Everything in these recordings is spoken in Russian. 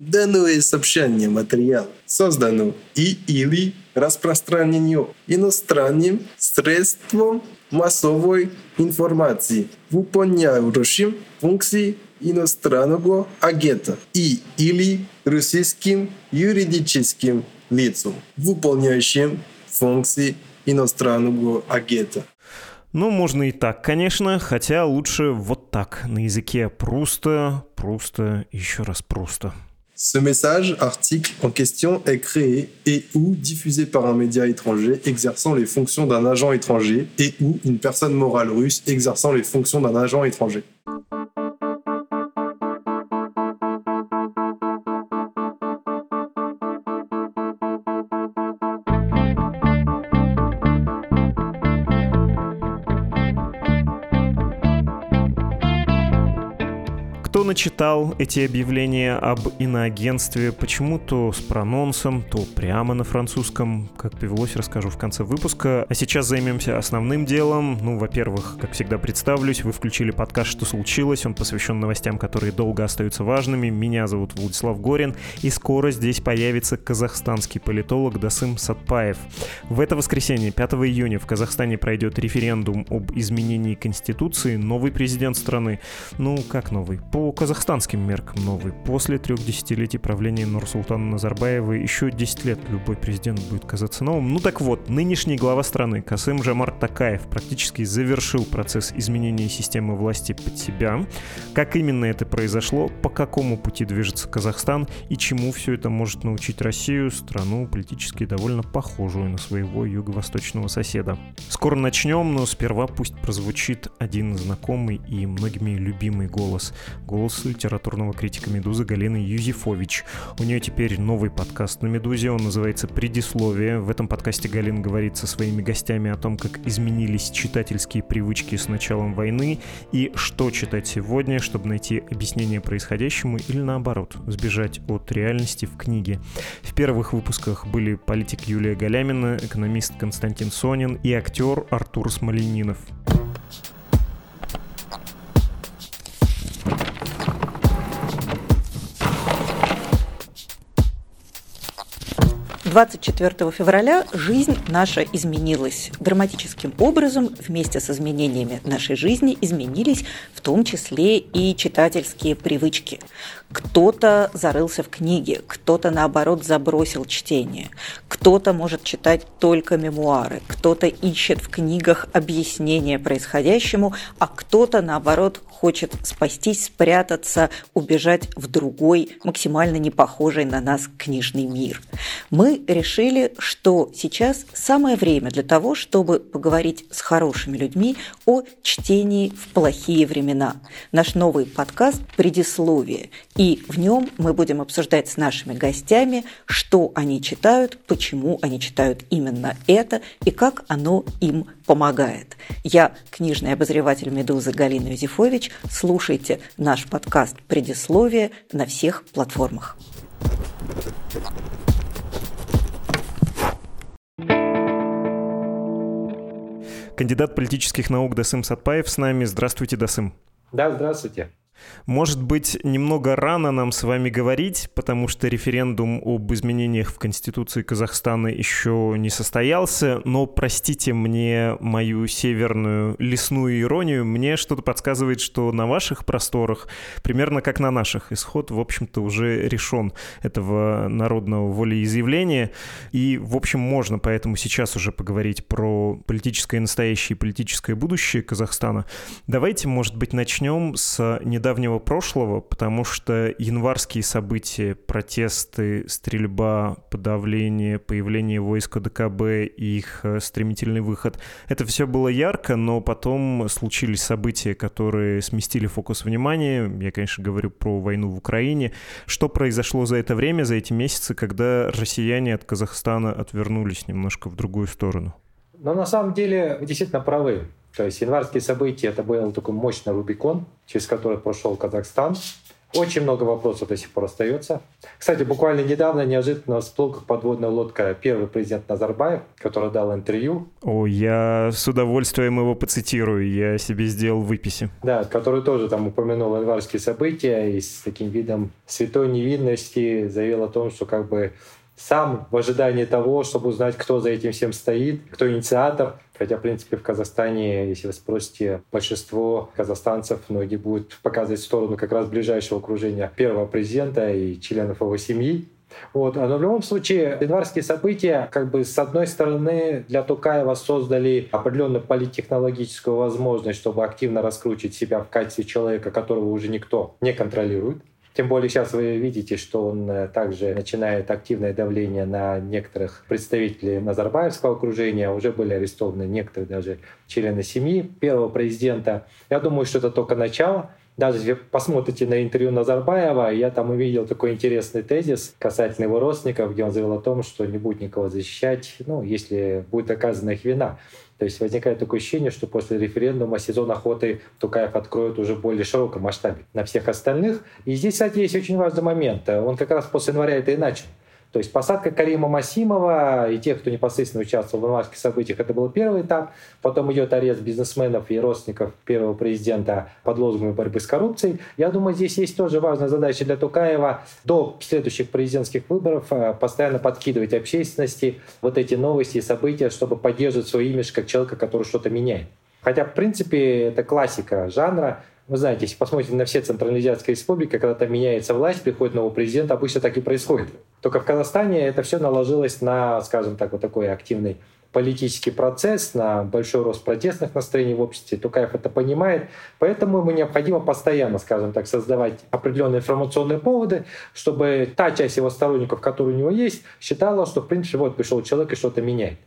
Данное сообщение материала создано и или распространено иностранным средством массовой информации, выполняющим функции иностранного агента и или российским юридическим лицом, выполняющим функции иностранного агента. Ну, можно и так, конечно, хотя лучше вот так, на языке просто, просто, еще раз просто. Ce message, article en question, est créé et ou diffusé par un média étranger exerçant les fonctions d'un agent étranger et ou une personne morale russe exerçant les fonctions d'un agent étranger. Кто начитал эти объявления об иноагентстве, почему то с прононсом, то прямо на французском, как повелось, расскажу в конце выпуска. А сейчас займемся основным делом. Ну, во-первых, как всегда представлюсь, вы включили подкаст «Что случилось?». Он посвящен новостям, которые долго остаются важными. Меня зовут Владислав Горин, и скоро здесь появится казахстанский политолог Дасым Сатпаев. В это воскресенье, 5 июня, в Казахстане пройдет референдум об изменении Конституции. Новый президент страны. Ну, как новый? по казахстанским меркам новый. После трех десятилетий правления Нурсултана Назарбаева еще 10 лет любой президент будет казаться новым. Ну так вот, нынешний глава страны Касым Жамар Такаев практически завершил процесс изменения системы власти под себя. Как именно это произошло, по какому пути движется Казахстан и чему все это может научить Россию, страну политически довольно похожую на своего юго-восточного соседа. Скоро начнем, но сперва пусть прозвучит один знакомый и многими любимый голос голос литературного критика «Медузы» Галины Юзефович. У нее теперь новый подкаст на «Медузе», он называется «Предисловие». В этом подкасте Галина говорит со своими гостями о том, как изменились читательские привычки с началом войны и что читать сегодня, чтобы найти объяснение происходящему или наоборот, сбежать от реальности в книге. В первых выпусках были политик Юлия Галямина, экономист Константин Сонин и актер Артур Смоленинов. 24 февраля жизнь наша изменилась. Драматическим образом вместе с изменениями нашей жизни изменились в том числе и читательские привычки. Кто-то зарылся в книги, кто-то, наоборот, забросил чтение, кто-то может читать только мемуары, кто-то ищет в книгах объяснения происходящему, а кто-то, наоборот, хочет спастись, спрятаться, убежать в другой, максимально не похожий на нас книжный мир. Мы решили, что сейчас самое время для того, чтобы поговорить с хорошими людьми о чтении в плохие времена. Наш новый подкаст «Предисловие». И в нем мы будем обсуждать с нашими гостями, что они читают, почему они читают именно это и как оно им помогает. Я книжный обозреватель «Медузы» Галина Юзефович. Слушайте наш подкаст «Предисловие» на всех платформах. Кандидат политических наук Дасым Сатпаев с нами. Здравствуйте, Дасым. Да, здравствуйте. Может быть, немного рано нам с вами говорить, потому что референдум об изменениях в Конституции Казахстана еще не состоялся, но простите мне мою северную лесную иронию, мне что-то подсказывает, что на ваших просторах, примерно как на наших, исход, в общем-то, уже решен этого народного волеизъявления, и, в общем, можно поэтому сейчас уже поговорить про политическое настоящее и политическое будущее Казахстана. Давайте, может быть, начнем с недавнего недавнего прошлого, потому что январские события, протесты, стрельба, подавление, появление войск ДКБ и их э, стремительный выход, это все было ярко, но потом случились события, которые сместили фокус внимания. Я, конечно, говорю про войну в Украине. Что произошло за это время, за эти месяцы, когда россияне от Казахстана отвернулись немножко в другую сторону? Но на самом деле вы действительно правы. То есть январские события — это был такой мощный Рубикон, через который прошел Казахстан. Очень много вопросов до сих пор остается. Кстати, буквально недавно неожиданно всплыл как подводная лодка первый президент Назарбаев, который дал интервью. О, я с удовольствием его поцитирую, я себе сделал выписи. Да, который тоже там упомянул январские события и с таким видом святой невинности заявил о том, что как бы сам в ожидании того, чтобы узнать, кто за этим всем стоит, кто инициатор. Хотя, в принципе, в Казахстане, если вы спросите, большинство казахстанцев, многие будут показывать сторону как раз ближайшего окружения первого президента и членов его семьи. Вот. Но в любом случае, январские события, как бы, с одной стороны, для Тукаева создали определенную политтехнологическую возможность, чтобы активно раскручивать себя в качестве человека, которого уже никто не контролирует. Тем более сейчас вы видите, что он э, также начинает активное давление на некоторых представителей Назарбаевского окружения. Уже были арестованы некоторые даже члены семьи первого президента. Я думаю, что это только начало. Даже если посмотрите на интервью Назарбаева, я там увидел такой интересный тезис касательно его родственников, где он заявил о том, что не будет никого защищать, ну, если будет доказана их вина. То есть возникает такое ощущение, что после референдума сезон охоты Тукаев откроет уже более широком масштабе на всех остальных. И здесь, кстати, есть очень важный момент. Он как раз после января это и начал. То есть посадка Карима Масимова и тех, кто непосредственно участвовал в январских событиях, это был первый этап. Потом идет арест бизнесменов и родственников первого президента под лозунгом борьбы с коррупцией. Я думаю, здесь есть тоже важная задача для Тукаева до следующих президентских выборов э, постоянно подкидывать общественности вот эти новости и события, чтобы поддерживать свой имидж как человека, который что-то меняет. Хотя, в принципе, это классика жанра. Вы знаете, если посмотрите на все централизиатские республики, когда там меняется власть, приходит новый президент, обычно так и происходит. Только в Казахстане это все наложилось на, скажем так, вот такой активный политический процесс, на большой рост протестных настроений в обществе. Тукаев это понимает. Поэтому ему необходимо постоянно, скажем так, создавать определенные информационные поводы, чтобы та часть его сторонников, которая у него есть, считала, что, в принципе, вот пришел человек и что-то меняет.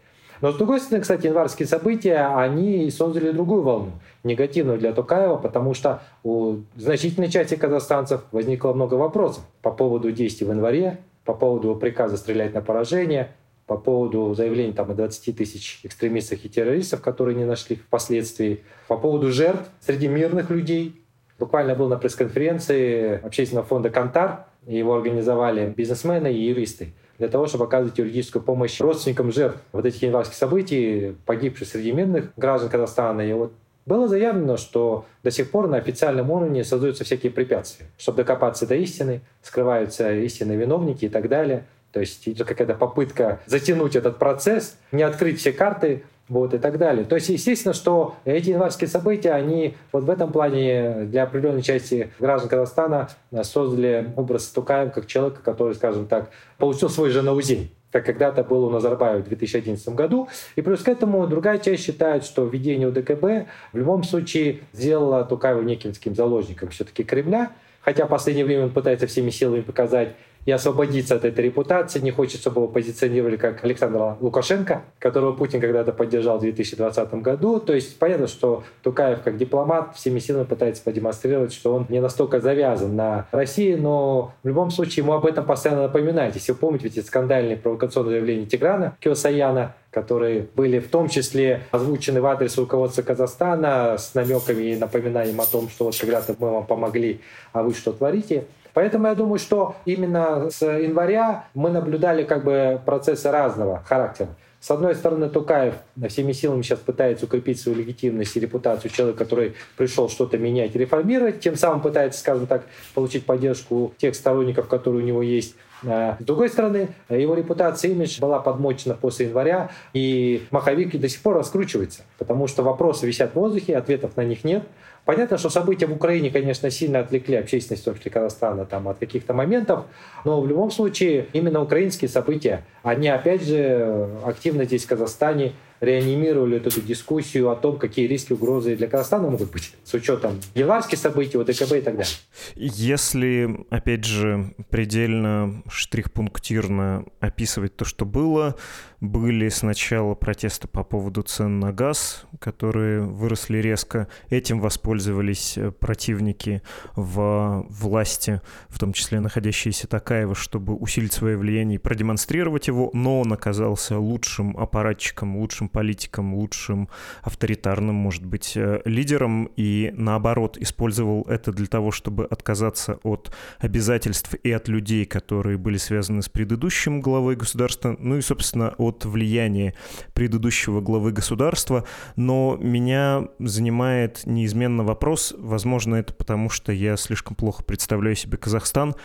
Но с другой стороны, кстати, январские события, они создали другую волну, негативную для Токаева, потому что у значительной части казахстанцев возникло много вопросов по поводу действий в январе, по поводу приказа стрелять на поражение, по поводу заявлений там, о 20 тысяч экстремистов и террористов, которые не нашли впоследствии, по поводу жертв среди мирных людей. Буквально был на пресс-конференции общественного фонда «Кантар», его организовали бизнесмены и юристы для того, чтобы оказывать юридическую помощь родственникам жертв вот этих январских событий, погибших среди мирных граждан Казахстана. И вот было заявлено, что до сих пор на официальном уровне создаются всякие препятствия, чтобы докопаться до истины, скрываются истинные виновники и так далее. То есть идет какая-то попытка затянуть этот процесс, не открыть все карты, вот, и так далее. То есть, естественно, что эти январские события, они вот в этом плане для определенной части граждан Казахстана создали образ Тукаева как человека, который, скажем так, получил свой женаузень как когда-то было у Назарбаева в 2011 году. И плюс к этому другая часть считает, что введение УДКБ в любом случае сделало Тукаева неким таким заложником все-таки Кремля, хотя в последнее время он пытается всеми силами показать, и освободиться от этой репутации. Не хочет, чтобы его позиционировали как Александра Лукашенко, которого Путин когда-то поддержал в 2020 году. То есть понятно, что Тукаев как дипломат всеми силами пытается продемонстрировать, что он не настолько завязан на России, но в любом случае ему об этом постоянно напоминает. Если вы помните эти скандальные провокационные заявления Тиграна Киосаяна, которые были в том числе озвучены в адрес руководства Казахстана с намеками и напоминанием о том, что вот когда-то мы вам помогли, а вы что творите. Поэтому я думаю, что именно с января мы наблюдали как бы процессы разного характера. С одной стороны, Тукаев всеми силами сейчас пытается укрепить свою легитимность и репутацию человека, который пришел что-то менять реформировать, тем самым пытается, скажем так, получить поддержку тех сторонников, которые у него есть. А с другой стороны, его репутация, имидж была подмочена после января, и маховик до сих пор раскручивается, потому что вопросы висят в воздухе, ответов на них нет. Понятно, что события в Украине, конечно, сильно отвлекли общественность, в том числе Казахстана, там, от каких-то моментов, но в любом случае именно украинские события, они, опять же, активно здесь в Казахстане реанимировали эту дискуссию о том, какие риски, угрозы для Казахстана могут быть с учетом январских событий, ОДКБ и так далее. Если, опять же, предельно штрих-пунктирно описывать то, что было, были сначала протесты по поводу цен на газ, которые выросли резко. Этим воспользовались э, противники в власти, в том числе находящиеся Такаева, чтобы усилить свое влияние и продемонстрировать его, но он оказался лучшим аппаратчиком, лучшим политиком, лучшим авторитарным, может быть, э, лидером, и наоборот использовал это для того, чтобы отказаться от обязательств и от людей, которые были связаны с предыдущим главой государства, ну и, собственно, от влияния предыдущего главы государства. Но меня занимает неизменно вопрос, возможно, это потому, что я слишком плохо представляю себе Казахстан,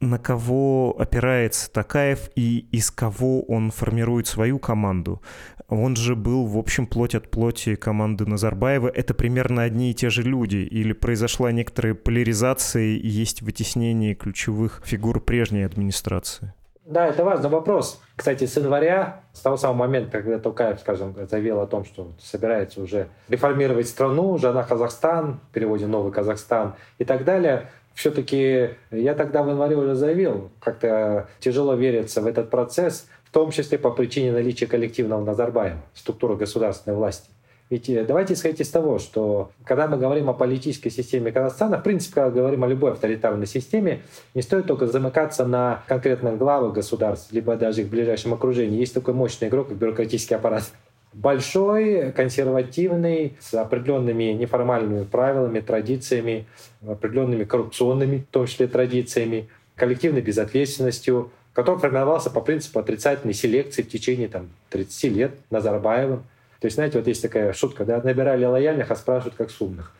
на кого опирается Такаев и из кого он формирует свою команду. Он же был, в общем, плоть от плоти команды Назарбаева. Это примерно одни и те же люди. Или произошла некоторая поляризация и есть вытеснение ключевых фигур прежней администрации? Да, это важный вопрос. Кстати, с января, с того самого момента, когда Токаев, скажем, заявил о том, что собирается уже реформировать страну, уже на Казахстан, в переводе «Новый Казахстан» и так далее, все-таки я тогда в январе уже заявил, как-то тяжело верится в этот процесс, в том числе по причине наличия коллективного Назарбаева, структуры государственной власти. Ведь э, давайте исходить из того, что когда мы говорим о политической системе Казахстана, в принципе, когда говорим о любой авторитарной системе, не стоит только замыкаться на конкретных главах государств, либо даже их ближайшем окружении. Есть такой мощный игрок, как бюрократический аппарат большой, консервативный, с определенными неформальными правилами, традициями, определенными коррупционными, в том числе традициями, коллективной безответственностью, который формировался по принципу отрицательной селекции в течение там, 30 лет Назарбаевым. То есть, знаете, вот есть такая шутка, да, набирали лояльных, а спрашивают как с умных.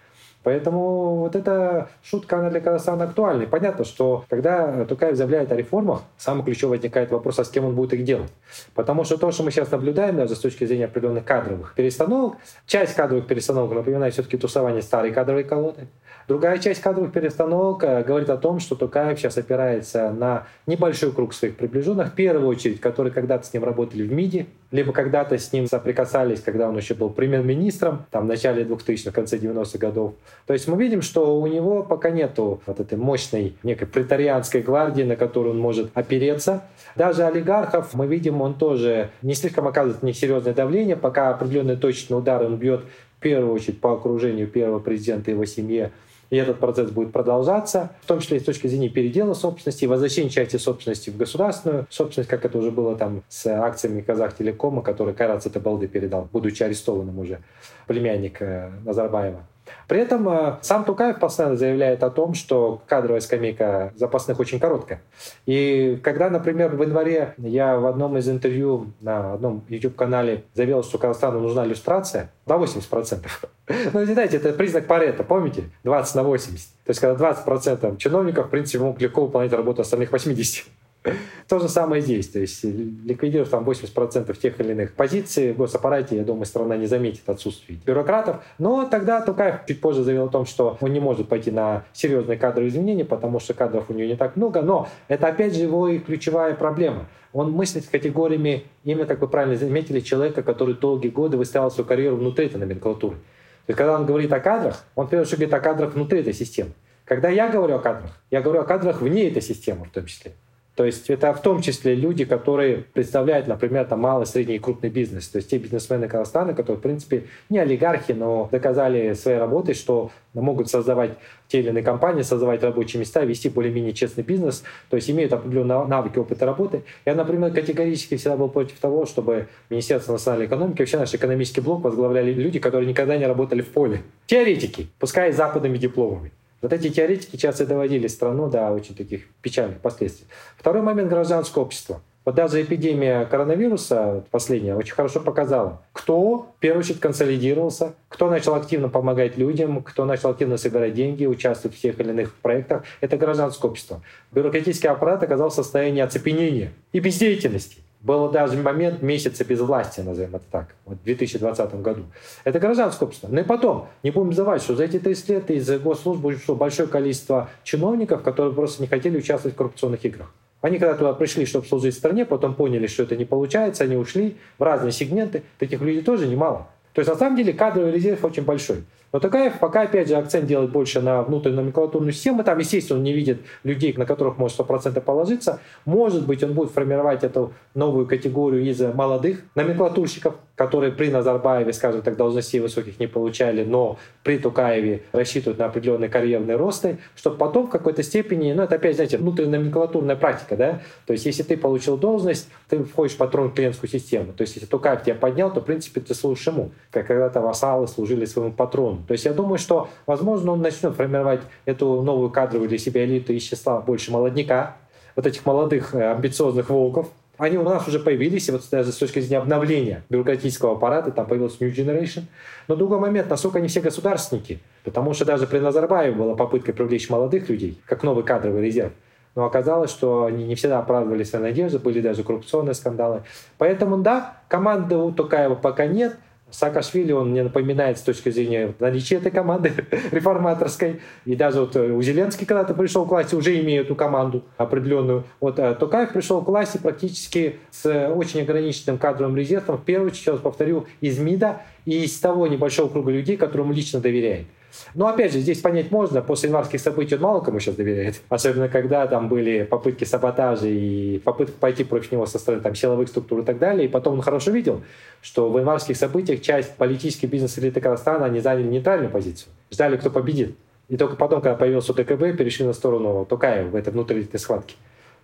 Поэтому вот эта шутка, она для Казахстана актуальна. понятно, что когда Тукаев заявляет о реформах, самый ключевой возникает вопрос, а с кем он будет их делать. Потому что то, что мы сейчас наблюдаем, даже с точки зрения определенных кадровых перестановок, часть кадровых перестановок напоминает все-таки тусование старой кадровой колоды. Другая часть кадровых перестановок э, говорит о том, что Тукаев сейчас опирается на небольшой круг своих приближенных, в первую очередь, которые когда-то с ним работали в МИДе, либо когда-то с ним соприкасались, когда он еще был премьер-министром, там, в начале 2000-х, в конце 90-х годов. То есть мы видим, что у него пока нету вот этой мощной некой претарианской гвардии, на которую он может опереться. Даже олигархов, мы видим, он тоже не слишком оказывает на них серьезное давление, пока определенный точный удар он бьет в первую очередь по окружению первого президента и его семье, и этот процесс будет продолжаться, в том числе и с точки зрения передела собственности, возвращения части собственности в государственную собственность, как это уже было там с акциями Казахтелекома, который Карац Балды передал, будучи арестованным уже, племянник Назарбаева. При этом э, сам Тукаев постоянно заявляет о том, что кадровая скамейка запасных очень короткая. И когда, например, в январе я в одном из интервью на одном YouTube-канале заявил, что Казахстану нужна иллюстрация, на 80%. Ну, знаете, это признак Парета, помните? 20 на 80. То есть, когда 20% чиновников, в принципе, могут легко выполнять работу остальных 80. То же самое здесь. То есть ликвидируешь там 80% тех или иных позиций в госаппарате, я думаю, страна не заметит отсутствие бюрократов. Но тогда Тукаев чуть позже заявил о том, что он не может пойти на серьезные кадровые изменения, потому что кадров у него не так много. Но это опять же его и ключевая проблема. Он мыслит категориями, именно, как вы правильно заметили, человека, который долгие годы выставлял свою карьеру внутри этой номенклатуры. То есть, когда он говорит о кадрах, он, прежде всего, говорит о кадрах внутри этой системы. Когда я говорю о кадрах, я говорю о кадрах вне этой системы в том числе. То есть это в том числе люди, которые представляют, например, там малый, средний и крупный бизнес. То есть те бизнесмены Казахстана, которые, в принципе, не олигархи, но доказали своей работой, что могут создавать те или иные компании, создавать рабочие места, вести более-менее честный бизнес, то есть имеют определенные навыки, опыта работы. Я, например, категорически всегда был против того, чтобы Министерство национальной экономики, вообще наш экономический блок возглавляли люди, которые никогда не работали в поле. Теоретики, пускай с западными дипломами. Вот эти теоретики часто доводили страну до очень таких печальных последствий. Второй момент – гражданское общество. Вот даже эпидемия коронавируса последняя очень хорошо показала, кто в первую очередь консолидировался, кто начал активно помогать людям, кто начал активно собирать деньги, участвовать в тех или иных проектах. Это гражданское общество. Бюрократический аппарат оказался в состоянии оцепенения и бездеятельности. Был даже момент месяца без власти, назовем это так, вот в 2020 году. Это гражданское общество. Ну и потом, не будем забывать, что за эти 30 лет из госслужбы ушло большое количество чиновников, которые просто не хотели участвовать в коррупционных играх. Они когда туда пришли, чтобы служить стране, потом поняли, что это не получается, они ушли в разные сегменты. Таких людей тоже немало. То есть на самом деле кадровый резерв очень большой. Но Токаев пока, опять же, акцент делает больше на внутреннюю номенклатурную систему. Там, естественно, он не видит людей, на которых может 100% положиться. Может быть, он будет формировать эту новую категорию из молодых номенклатурщиков, которые при Назарбаеве, скажем так, должностей высоких не получали, но при Тукаеве рассчитывают на определенные карьерные росты, чтобы потом в какой-то степени, ну это опять, знаете, внутренняя номенклатурная практика, да, то есть если ты получил должность, ты входишь в патрон клиентскую систему, то есть если Тукаев тебя поднял, то в принципе ты служишь ему, как когда-то вассалы служили своему патрону. То есть я думаю, что, возможно, он начнет формировать эту новую кадровую для себя элиту из числа больше молодняка, вот этих молодых э, амбициозных волков, они у нас уже появились, и вот даже с точки зрения обновления бюрократического аппарата, там появился New Generation. Но другой момент, насколько они все государственники, потому что даже при Назарбаеве была попытка привлечь молодых людей, как новый кадровый резерв. Но оказалось, что они не всегда оправдывали свои надежды, были даже коррупционные скандалы. Поэтому, да, команды у Токаева пока нет, Саакашвили, он мне напоминает с точки зрения наличия этой команды реформаторской. И даже вот э, у Зеленский когда-то пришел к власти, уже имеет эту команду определенную. Вот э, Токаев пришел к власти практически с очень ограниченным кадровым резервом. В первую очередь, повторю, из МИДа и из того небольшого круга людей, которым лично доверяет. Но опять же, здесь понять можно, после январских событий он мало кому сейчас доверяет. Особенно когда там были попытки саботажа и попытки пойти против него со стороны там, силовых структур и так далее. И потом он хорошо видел, что в январских событиях часть политической бизнес-элиты Казахстана, они заняли нейтральную позицию. Ждали, кто победит. И только потом, когда появился ДКБ, перешли на сторону Токаева в этой внутренней схватке.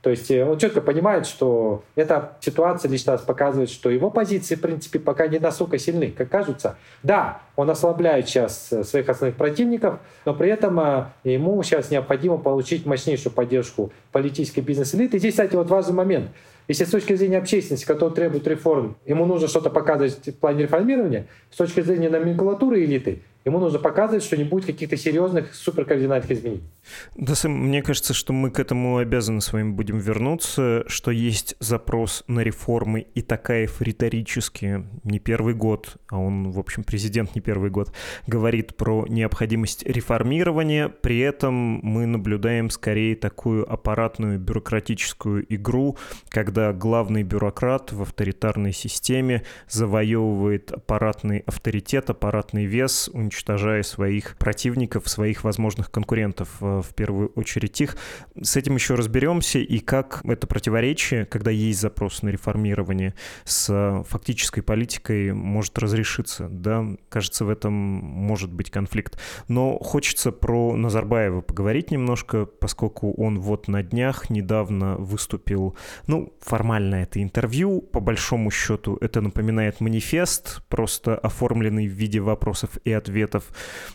То есть э, он четко понимает, что эта ситуация лично раз показывает, что его позиции, в принципе, пока не настолько сильны, как кажутся. Да, он ослабляет сейчас э, своих основных противников, но при этом э, ему сейчас необходимо получить мощнейшую поддержку политической бизнес-элиты. Здесь, кстати, вот важный момент. Если с точки зрения общественности, которая требует реформ, ему нужно что-то показывать в плане реформирования, с точки зрения номенклатуры элиты, ему нужно показывать, что не будет каких-то серьезных суперкардинальных изменений. Да, Сэм, мне кажется, что мы к этому обязаны с вами будем вернуться, что есть запрос на реформы, и Такаев риторически не первый год, а он, в общем, президент не первый год, говорит про необходимость реформирования, при этом мы наблюдаем скорее такую аппаратную бюрократическую игру, когда главный бюрократ в авторитарной системе завоевывает аппаратный авторитет, аппаратный вес, уничтожая своих противников, своих возможных конкурентов, э, в первую очередь их. С этим еще разберемся, и как это противоречие, когда есть запрос на реформирование, с фактической политикой может разрешиться. Да? Кажется, в этом может быть конфликт. Но хочется про Назарбаева поговорить немножко, поскольку он вот на днях недавно выступил, ну, формально это интервью, по большому счету это напоминает манифест, просто оформленный в виде вопросов и ответов ответов.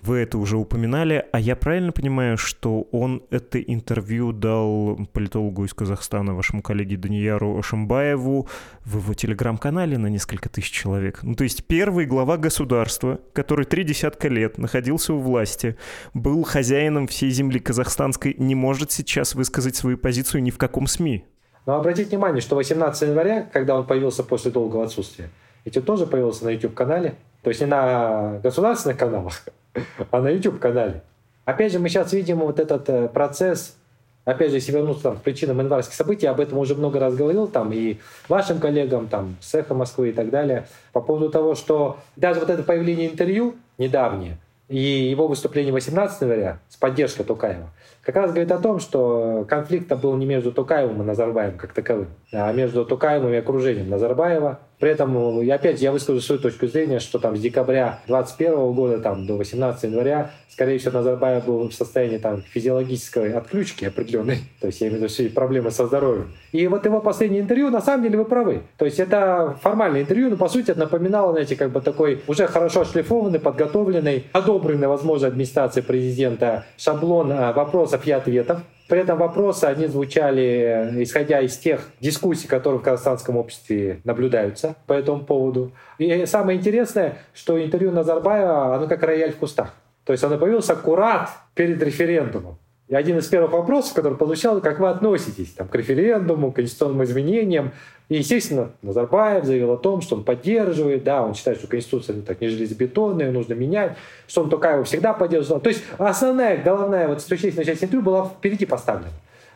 Вы это уже упоминали, а я правильно понимаю, что он это интервью дал политологу из Казахстана, вашему коллеге Данияру Шамбаеву, в его телеграм-канале на несколько тысяч человек. Ну, то есть первый глава государства, который три десятка лет находился у власти, был хозяином всей земли казахстанской, не может сейчас высказать свою позицию ни в каком СМИ. Но обратите внимание, что 18 января, когда он появился после долгого отсутствия, он тоже появился на YouTube-канале, то есть не на государственных каналах, а на YouTube-канале. Опять же, мы сейчас видим вот этот э, процесс, опять же, если вернуться там, к причинам январских событий, об этом уже много раз говорил, там, и вашим коллегам, там, с «Эхо Москвы» и так далее, по поводу того, что даже вот это появление интервью недавнее, и его выступление 18 января с поддержкой Тукаева, как раз говорит о том, что конфликт был не между Тукаевым и Назарбаевым как таковым, а между Тукаевым и окружением Назарбаева, при этом, я опять я выскажу свою точку зрения, что там с декабря 2021 года там, до 18 января, скорее всего, Назарбаев был в состоянии там, физиологической отключки определенной. То есть я имею в виду проблемы со здоровьем. И вот его последнее интервью, на самом деле, вы правы. То есть это формальное интервью, но по сути это напоминало, знаете, как бы такой уже хорошо отшлифованный, подготовленный, одобренный, возможно, администрацией президента шаблон а, вопросов и ответов при этом вопросы, они звучали, исходя из тех дискуссий, которые в казахстанском обществе наблюдаются по этому поводу. И самое интересное, что интервью Назарбаева, оно как рояль в кустах. То есть оно появилось аккурат перед референдумом. И один из первых вопросов, который получал, как вы относитесь там, к референдуму, к конституционным изменениям. И, естественно, Назарбаев заявил о том, что он поддерживает, да, он считает, что Конституция ну, так, не железобетонная, нужно менять, что он Токаева всегда поддерживал. То есть основная, головная вот существенная часть интервью была впереди поставлена.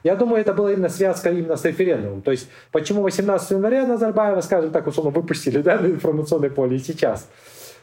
Я думаю, это была именно связка именно с референдумом. То есть, почему 18 января Назарбаева, скажем так, условно, выпустили да, на информационное поле и сейчас.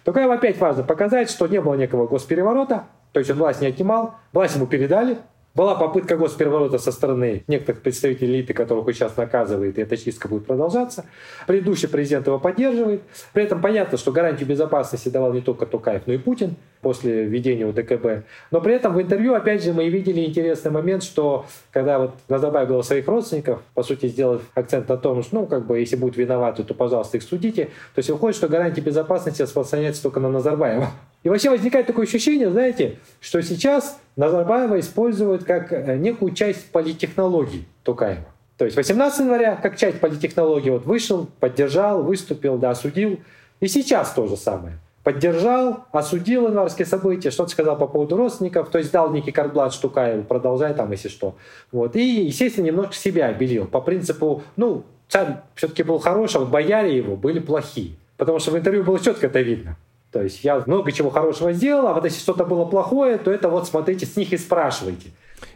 Токаеву опять важно показать, что не было некого госпереворота, то есть он власть не отнимал, власть ему передали, была попытка госпереворота со стороны некоторых представителей элиты, которых сейчас наказывает, и эта чистка будет продолжаться. Предыдущий президент его поддерживает. При этом понятно, что гарантию безопасности давал не только Токаев, но и Путин после введения УДКБ. Но при этом в интервью, опять же, мы видели интересный момент, что когда вот Назарбаев говорил своих родственников, по сути, сделав акцент на том, что, ну, как бы, если будут виноваты, то, пожалуйста, их судите. То есть выходит, что гарантия безопасности распространяется только на Назарбаева. И вообще возникает такое ощущение, знаете, что сейчас Назарбаева используют как э, некую часть политтехнологий Тукаева. То есть 18 января, как часть политтехнологии, вот вышел, поддержал, выступил, да, осудил. И сейчас то же самое. Поддержал, осудил январские события, что-то сказал по поводу родственников, то есть дал некий карт-бланш Тукаеву, продолжай там, если что. Вот. И, естественно, немножко себя обелил. По принципу, ну, царь все-таки был хороший, а вот бояре его были плохие. Потому что в интервью было четко это видно. То есть я много чего хорошего сделал, а вот если что-то было плохое, то это вот смотрите, с них и спрашивайте.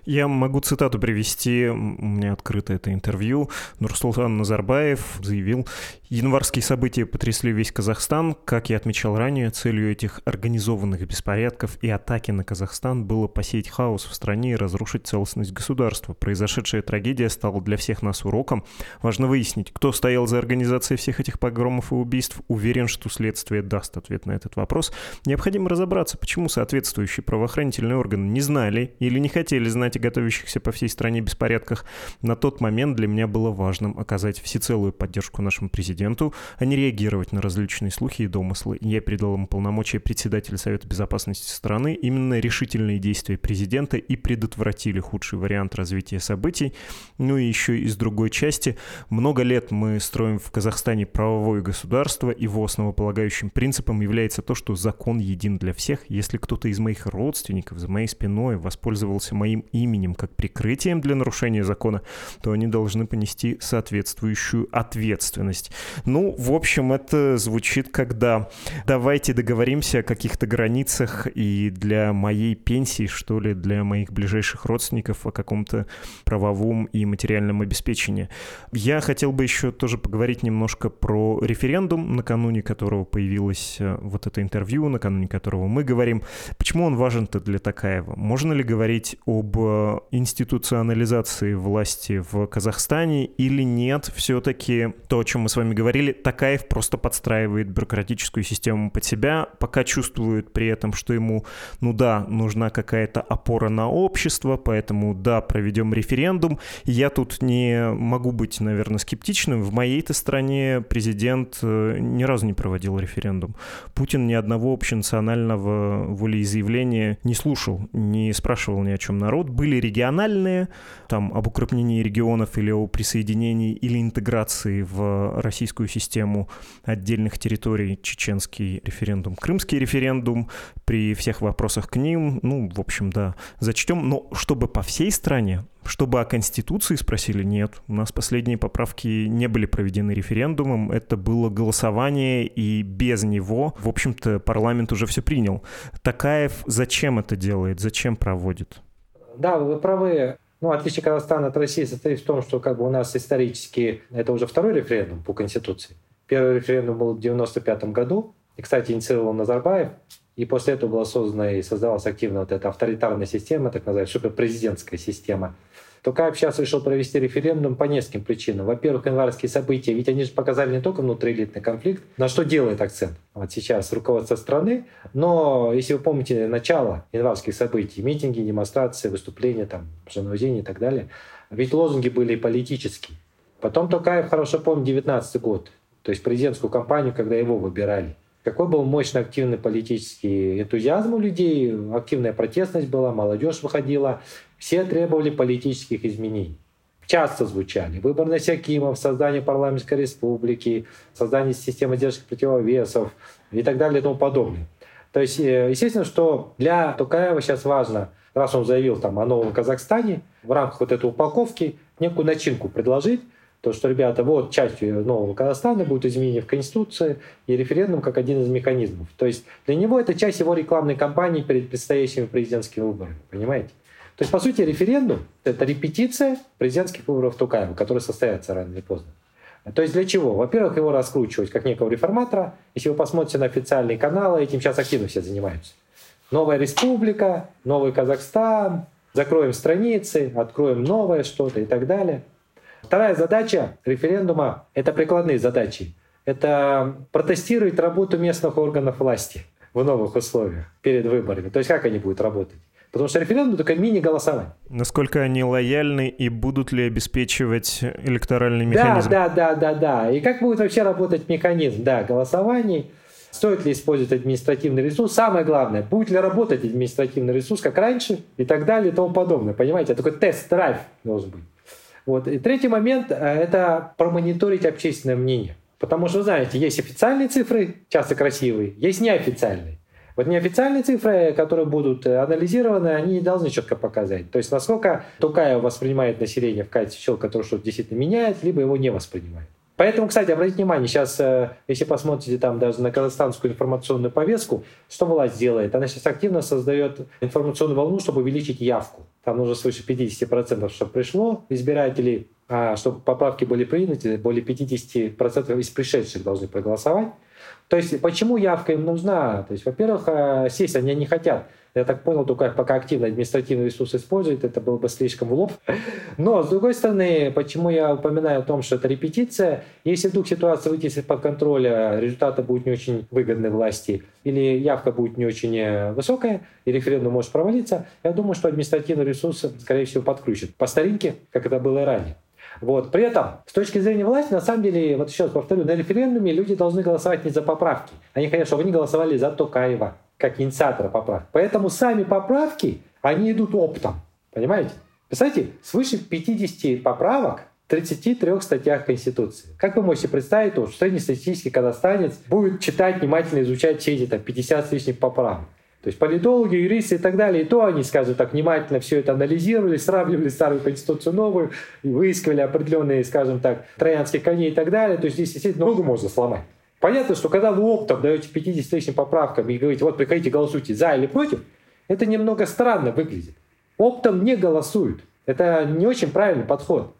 Я могу цитату привести, у меня открыто это интервью. Нурсултан Назарбаев заявил, Январские события потрясли весь Казахстан. Как я отмечал ранее, целью этих организованных беспорядков и атаки на Казахстан было посеять хаос в стране и разрушить целостность государства. Произошедшая трагедия стала для всех нас уроком. Важно выяснить, кто стоял за организацией всех этих погромов и убийств. Уверен, что следствие даст ответ на этот вопрос. Необходимо разобраться, почему соответствующие правоохранительные органы не знали или не хотели знать о готовящихся по всей стране беспорядках. На тот момент для меня было важным оказать всецелую поддержку нашему президенту а не реагировать на различные слухи и домыслы. Я передал ему полномочия председателя Совета Безопасности страны. Именно решительные действия президента и предотвратили худший вариант развития событий. Ну и еще из другой части. Много лет мы строим в Казахстане правовое государство, его основополагающим принципом является то, что закон един для всех. Если кто-то из моих родственников за моей спиной воспользовался моим именем как прикрытием для нарушения закона, то они должны понести соответствующую ответственность. Ну, в общем, это звучит, когда давайте договоримся о каких-то границах и для моей пенсии, что ли, для моих ближайших родственников о каком-то правовом и материальном обеспечении. Я хотел бы еще тоже поговорить немножко про референдум, накануне которого появилось э, вот это интервью, накануне которого мы говорим. Почему он важен-то для Такаева? Можно ли говорить об э, институционализации власти в Казахстане или нет? Все-таки то, о чем мы с вами говорили, Такаев просто подстраивает бюрократическую систему под себя, пока чувствует при этом, что ему, ну да, нужна какая-то опора на общество, поэтому да, проведем референдум. Я тут не могу быть, наверное, скептичным. В моей-то стране президент э, ни разу не проводил референдум. Путин ни одного общенационального волеизъявления не слушал, не спрашивал ни о чем народ. Были региональные, там, об укрупнении регионов или о присоединении или интеграции в российскую систему отдельных территорий, чеченский референдум, крымский референдум, при всех вопросах к ним, ну, в общем, да, зачтем, но чтобы по всей стране, чтобы о Конституции спросили, нет. У нас последние поправки не были проведены референдумом, это было голосование, и без него, в общем-то, парламент уже все принял. Такаев зачем это делает, зачем проводит? Да, вы правы. Ну, отличие Казахстана от России состоит в том, что как бы у нас исторически это уже второй референдум по Конституции. Первый референдум был в 95 году. И, кстати, инициировал Назарбаев. И после этого была создана и создавалась активно вот эта авторитарная система, так называемая суперпрезидентская система – Токаев сейчас решил провести референдум по нескольким причинам. Во-первых, январские события, ведь они же показали не только внутриэлитный конфликт, на что делает акцент вот сейчас руководство страны, но если вы помните начало январских событий, митинги, демонстрации, выступления, там, женовозения и так далее, ведь лозунги были политические. Потом Токаев хорошо помнит 19 год, то есть президентскую кампанию, когда его выбирали. Какой был мощный активный политический энтузиазм у людей, активная протестность была, молодежь выходила, все требовали политических изменений. Часто звучали выбор Насякимов, создание парламентской республики, создание системы держки противовесов и так далее и тому подобное. То есть, э, естественно, что для Тукаева сейчас важно, раз он заявил там, о новом Казахстане, в рамках вот этой упаковки некую начинку предложить, то, что, ребята, вот частью нового Казахстана будет изменение в Конституции и референдум как один из механизмов. То есть для него это часть его рекламной кампании перед предстоящими президентскими выборами. Понимаете? То есть, по сути, референдум — это репетиция президентских выборов Тукаева, которые состоятся рано или поздно. То есть для чего? Во-первых, его раскручивать как некого реформатора. Если вы посмотрите на официальные каналы, этим сейчас активно все занимаются. Новая республика, новый Казахстан, закроем страницы, откроем новое что-то и так далее. Вторая задача референдума – это прикладные задачи. Это протестировать работу местных органов власти в новых условиях перед выборами. То есть как они будут работать. Потому что референдум только мини-голосование. Насколько они лояльны и будут ли обеспечивать электоральный механизм? Да, да, да, да, да. И как будет вообще работать механизм, да, голосований, стоит ли использовать административный ресурс, самое главное, будет ли работать административный ресурс, как раньше, и так далее, и тому подобное. Понимаете, такой тест-драйв должен быть. Вот. И третий момент э, – это промониторить общественное мнение. Потому что, вы знаете, есть официальные цифры, часто красивые, есть неофициальные. Вот неофициальные цифры, которые будут э, анализированы, они должны четко показать. То есть насколько Тукаев воспринимает население в качестве человека, который что-то действительно меняет, либо его не воспринимает. Поэтому, кстати, обратите внимание, сейчас, э, если посмотрите там даже на казахстанскую информационную повестку, что власть делает? Она сейчас активно создает информационную волну, чтобы увеличить явку. Там нужно свыше 50%, чтобы пришло избирателей, а чтобы поправки были приняты, более 50% из пришедших должны проголосовать. То есть почему явка им нужна? То есть, во-первых, э, сесть они не хотят. Я так понял, только пока активно административный ресурс использует, это было бы слишком в лоб. Но, с другой стороны, почему я упоминаю о том, что это репетиция, если вдруг ситуация выйдет из-под контроля, результаты будут не очень выгодны власти, или явка будет не очень э, высокая, и референдум может провалиться, я думаю, что административный ресурс, скорее всего, подключит. По старинке, как это было и ранее. Вот. При этом, с точки зрения власти, на самом деле, вот еще раз повторю, на референдуме люди должны голосовать не за поправки. Они хотят, чтобы они голосовали за Токаева, как инициатора поправок. Поэтому сами поправки, они идут оптом. Понимаете? Представляете, свыше 50 поправок в 33 статьях Конституции. Как вы можете представить, что среднестатистический казахстанец будет читать, внимательно изучать все эти там, 50 с лишним поправок? То есть политологи, юристы и так далее, и то они, скажем так, внимательно все это анализировали, сравнивали старую конституцию новую, и выискивали определенные, скажем так, троянские коней и так далее. То есть здесь действительно много можно сломать. Понятно, что когда вы оптом даете 50 тысячным поправкам и говорите, вот приходите, голосуйте за или против, это немного странно выглядит. Оптом не голосуют. Это не очень правильный подход.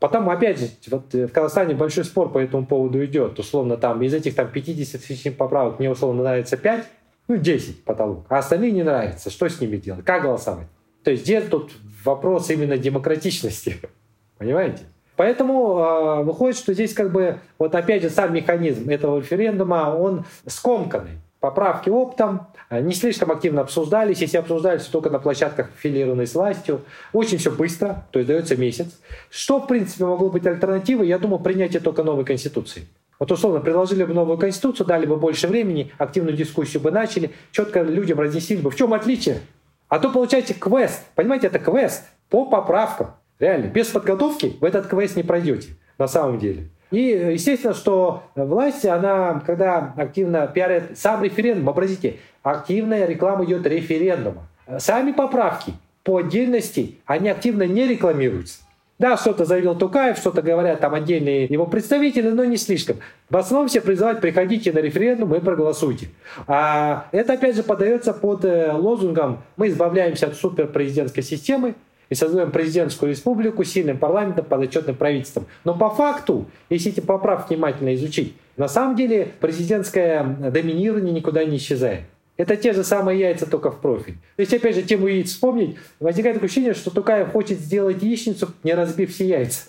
Потом, опять же, вот в Казахстане большой спор по этому поводу идет. Условно, там из этих там, 50 тысяч поправок мне условно нравится 5, ну, 10 потолок, а остальные не нравятся. Что с ними делать? Как голосовать? То есть где тут вопрос именно демократичности? Понимаете? Поэтому э, выходит, что здесь как бы, вот опять же, сам механизм этого референдума, он скомканный. Поправки оптом, а, не слишком активно обсуждались, если обсуждались только на площадках, аффилированной с властью. Очень все быстро, то есть дается месяц. Что, в принципе, могло быть альтернативой? Я думаю, принятие только новой Конституции. Вот условно, предложили бы новую конституцию, дали бы больше времени, активную дискуссию бы начали, четко людям разъяснили бы, в чем отличие. А то получаете квест. Понимаете, это квест по поправкам. Реально, без подготовки вы этот квест не пройдете на самом деле. И естественно, что власть, она, когда активно пиарит сам референдум, образите, активная реклама идет референдума. Сами поправки по отдельности, они активно не рекламируются. Да, что-то заявил Тукаев, что-то говорят там отдельные его представители, но не слишком. В основном все призывают, приходите на референдум и проголосуйте. А это, опять же, подается под э, лозунгом «Мы избавляемся от суперпрезидентской системы, и создаем президентскую республику сильным парламентом, подотчетным правительством. Но по факту, если эти поправки внимательно изучить, на самом деле президентское доминирование никуда не исчезает. Это те же самые яйца, только в профиль. То есть, опять же, тему яиц вспомнить, возникает ощущение, что Тукаев хочет сделать яичницу, не разбив все яйца.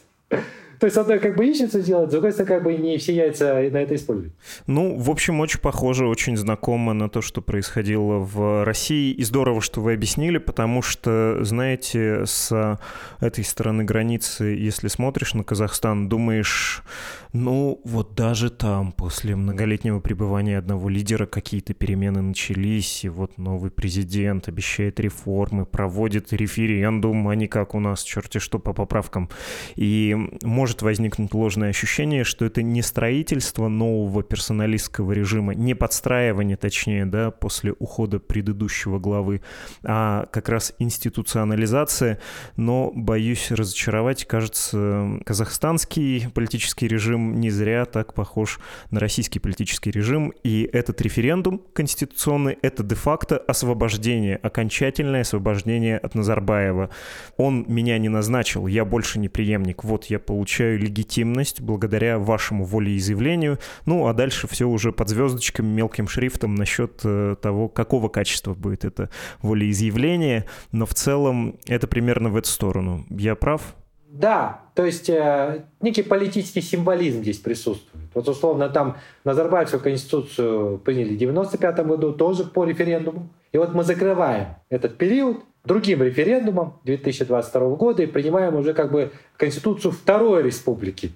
То есть, одной как бы яичницу делать, с другой стороны, как бы не все яйца на это используют. Ну, в общем, очень похоже, очень знакомо на то, что происходило в России. И здорово, что вы объяснили, потому что, знаете, с этой стороны границы, если смотришь на Казахстан, думаешь, ну, вот даже там, после многолетнего пребывания одного лидера, какие-то перемены начались, и вот новый президент обещает реформы, проводит референдум, а не как у нас, черти что, по поправкам. И может возникнуть ложное ощущение, что это не строительство нового персоналистского режима, не подстраивание, точнее, да, после ухода предыдущего главы, а как раз институционализация. Но, боюсь разочаровать, кажется, казахстанский политический режим не зря так похож на российский политический режим. И этот референдум конституционный — это де-факто освобождение, окончательное освобождение от Назарбаева. Он меня не назначил, я больше не преемник. Вот я получаю легитимность благодаря вашему волеизъявлению. Ну, а дальше все уже под звездочками, мелким шрифтом насчет э, того, какого качества будет это волеизъявление. Но в целом это примерно в эту сторону. Я прав? Да, то есть э, некий политический символизм здесь присутствует. Вот условно там Назарбаевскую конституцию приняли в 95 году тоже по референдуму. И вот мы закрываем этот период другим референдумом 2022 года и принимаем уже как бы конституцию второй республики.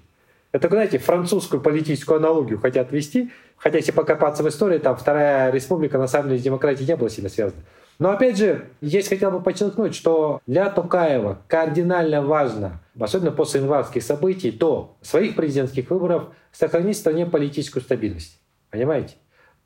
Это, знаете, французскую политическую аналогию хотят ввести, хотя если покопаться в истории, там вторая республика на самом деле с демократией не была сильно связана. Но опять же, здесь хотел бы подчеркнуть, что для Тукаева кардинально важно, особенно после январских событий, то своих президентских выборов сохранить в стране политическую стабильность. Понимаете?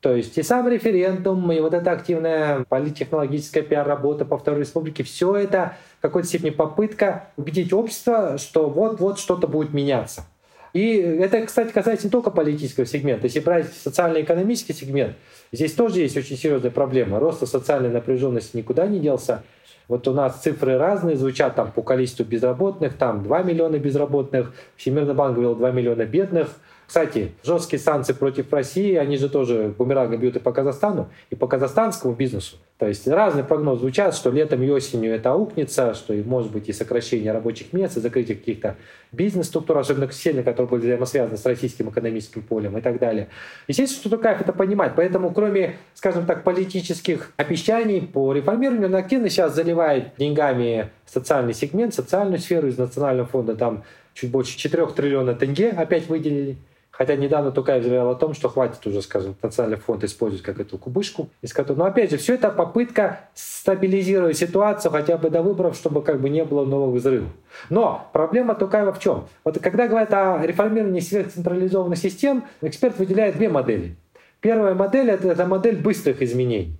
То есть и сам референдум, и вот эта активная политтехнологическая пиар-работа по Второй Республике, все это в какой-то степени попытка убедить общество, что вот-вот что-то будет меняться. И это, кстати, касается не только политического сегмента. Если брать социально-экономический сегмент, здесь тоже есть очень серьезная проблема. Рост социальной напряженности никуда не делся. Вот у нас цифры разные звучат там по количеству безработных, там 2 миллиона безработных, Всемирный банк говорил 2 миллиона бедных – кстати, жесткие санкции против России, они же тоже бумерангом бьют и по Казахстану, и по казахстанскому бизнесу. То есть разные прогнозы звучат, что летом и осенью это аукнется, что может быть и сокращение рабочих мест, и закрытие каких-то бизнес-структур, особенно сильно, которые были взаимосвязаны с российским экономическим полем и так далее. Естественно, что кайф это понимать. Поэтому, кроме, скажем так, политических обещаний по реформированию, он активно сейчас заливает деньгами социальный сегмент, социальную сферу из Национального фонда. Там чуть больше 4 триллиона тенге опять выделили. Хотя недавно Тукаев заявил о том, что хватит уже, скажем, национальный фонд использовать как эту кубышку. Из которой... Но опять же, все это попытка стабилизировать ситуацию хотя бы до выборов, чтобы как бы не было новых взрывов. Но проблема Тукаева в чем? Вот когда говорят о реформировании сверхцентрализованных систем, эксперт выделяет две модели. Первая модель это, это модель быстрых изменений.